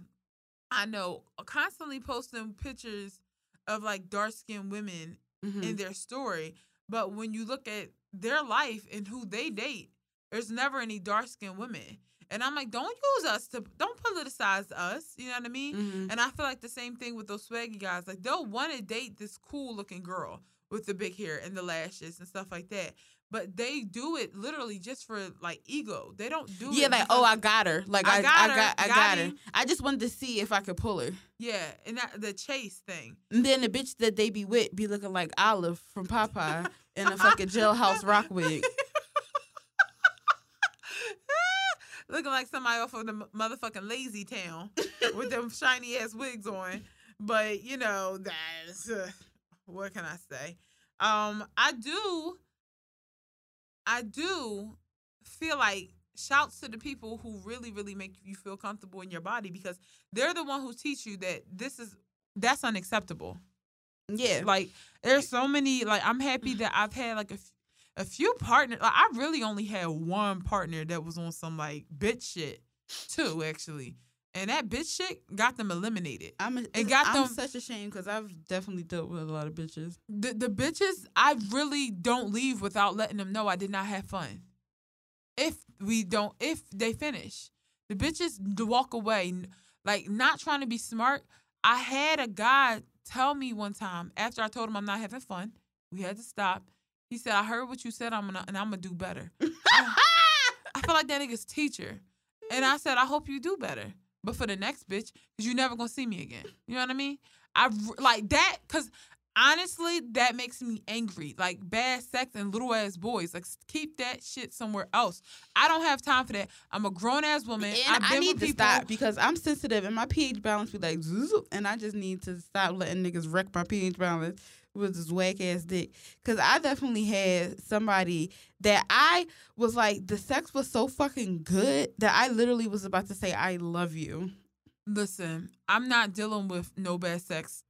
I know constantly posting pictures of like dark skinned women Mhm. in their story. But when you look at their life and who they date, there's never any dark skinned women. And I'm like, don't use us to don't politicize us. You know what I mean? Mhm. And I feel like the same thing with those swaggy guys. Like they'll want to date this cool looking girl with the big hair and the lashes and stuff like that. But they do it literally just for like ego. They don't do Yeah, it. like oh, I got her. Like I I, got I her, got, I got got her. I just wanted to see if I could pull her. yeah, and that, the chase thing. And then the bitch that they be with be looking like Olive from Popeye in a fucking jailhouse rock wig. Looking like somebody off of the motherfucking lazy town with them shiny ass wigs on. But you know, that's uh, what can I say? Um, I do, I do feel like shouts to the people who really, really make you feel comfortable in your body because they're the one who teach you that this is that's unacceptable. Yeah. Like there's so many. Like I'm happy mm-hmm. that I've had like a, f- a few partners. Like I really only had one partner that was on some like bitch shit, two actually, and that bitch shit got them eliminated. I'm a, It got I'm them- such a shame because I've definitely dealt with a lot of bitches. The the bitches I really don't leave without letting them know I did not have fun. If we don't, if they finish, the bitches walk away, like not trying to be smart. I had a guy tell me one time after I told him I'm not having fun. We had to stop. He said, "I heard what you said. I'm gonna and I'm gonna do better." I, I feel like that nigga's teacher, and I said, "I hope you do better." But for the next bitch, because you never gonna see me again. You know what I mean? I like that because honestly, that makes me angry. Like bad sex and little ass boys. Like keep that shit somewhere else. I don't have time for that. I'm a grown ass woman. And I need with to stop because I'm sensitive and my pH balance be like and I just need to stop letting niggas wreck my pH balance with this whack ass dick. Cause I definitely had somebody that I was like, the sex was so fucking good that I literally was about to say, I love you. Listen, I'm not dealing with no bad sex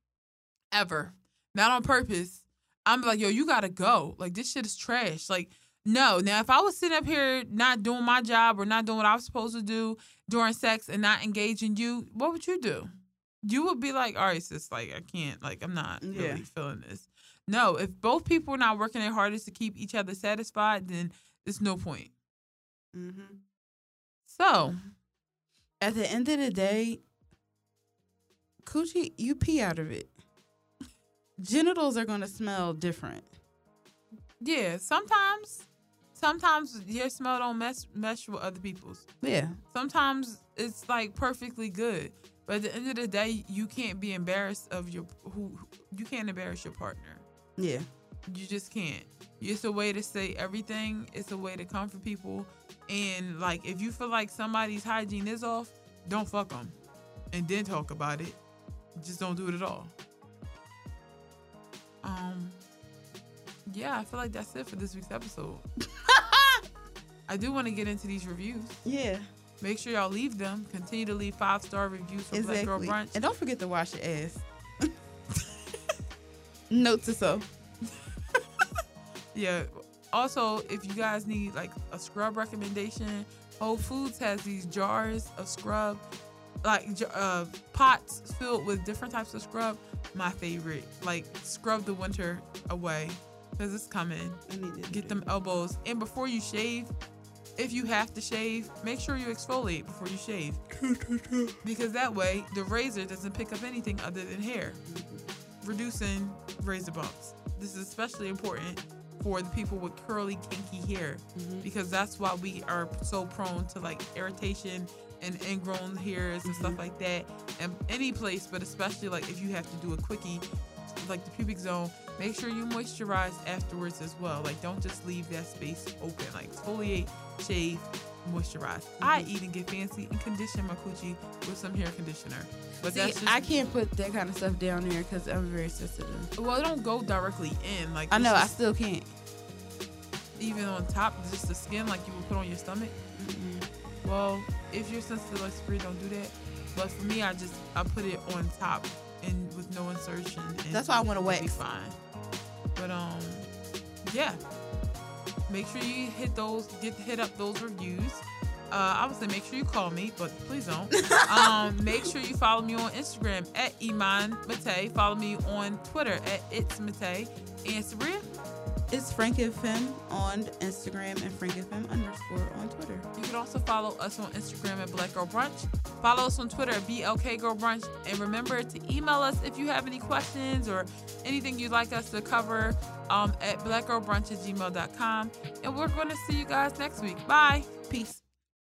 ever. Not on purpose. I'm like, yo, you gotta go. Like this shit is trash. Like, no. Now, if I was sitting up here not doing my job or not doing what I was supposed to do during sex and not engaging you, what would you do? You would be like, all right, sis, like I can't, like I'm not Yeah. really feeling this. No, if both people are not working their hardest to keep each other satisfied, then it's no point. Mm-hmm. So, At the end of the day, coochie, you pee out of it. Genitals are gonna smell different. yeah, sometimes, sometimes your smell don't mess mesh with other people's. Yeah. sometimes it's like perfectly good but at the end of the day you can't be embarrassed of your who you can't embarrass your partner. Yeah. you just can't. It's a way to say everything. It's a way to comfort people. And like if you feel like somebody's hygiene is off don't fuck them and then talk about it. Just don't do it at all. Um yeah i feel like that's it for this week's episode i do want to get into these reviews Yeah. Make sure y'all leave them. Continue to leave five star reviews for Black Girl Brunch. And don't forget to wash your ass. Note to self. Yeah. Also, if you guys need like a scrub recommendation, Whole Foods has these jars of scrub, like uh, pots filled with different types of scrub. My favorite, like scrub the winter away because it's coming. I need to Get them elbows, and before you shave, if you have to shave, make sure you exfoliate before you shave. because that way the razor doesn't pick up anything other than hair, reducing razor bumps. This is especially important for the people with curly, kinky hair Mhm. because that's why we are so prone to like irritation and ingrown hairs and stuff like that. And any place, but especially like if you have to do a quickie, like the pubic zone, make sure you moisturize afterwards as well. Like don't just leave that space open. Like exfoliate, shave, moisturize. I even get fancy and condition my coochie with some hair conditioner. But See, that's just, I can't put that kind of stuff down there because I'm very sensitive. well, it don't go directly in. Like I know, I still can't. even on top, just the skin, like you would put on your stomach. Mm-mm. Well, if you're sensitive like Spree, don't do that. But for me, I just I put it on top and with no insertion. And That's why I it'll Be wax. fine. But um, yeah. Make sure you hit those, get hit up those reviews. Uh, I would say make sure you call me, but please don't. um, make sure you follow me on Instagram at Iman Mate. Follow me on Twitter at It's Mate. And Sabria, It's Frank FM on Instagram and Frank FM underscore on Twitter. You can also follow us on Instagram at Black Girl Brunch. Follow us on Twitter at BLK Girl Brunch. And remember to email us if you have any questions or anything you'd like us to cover um, at blackgirlbrunch at gmail.com. And we're going to see you guys next week. Bye. Peace.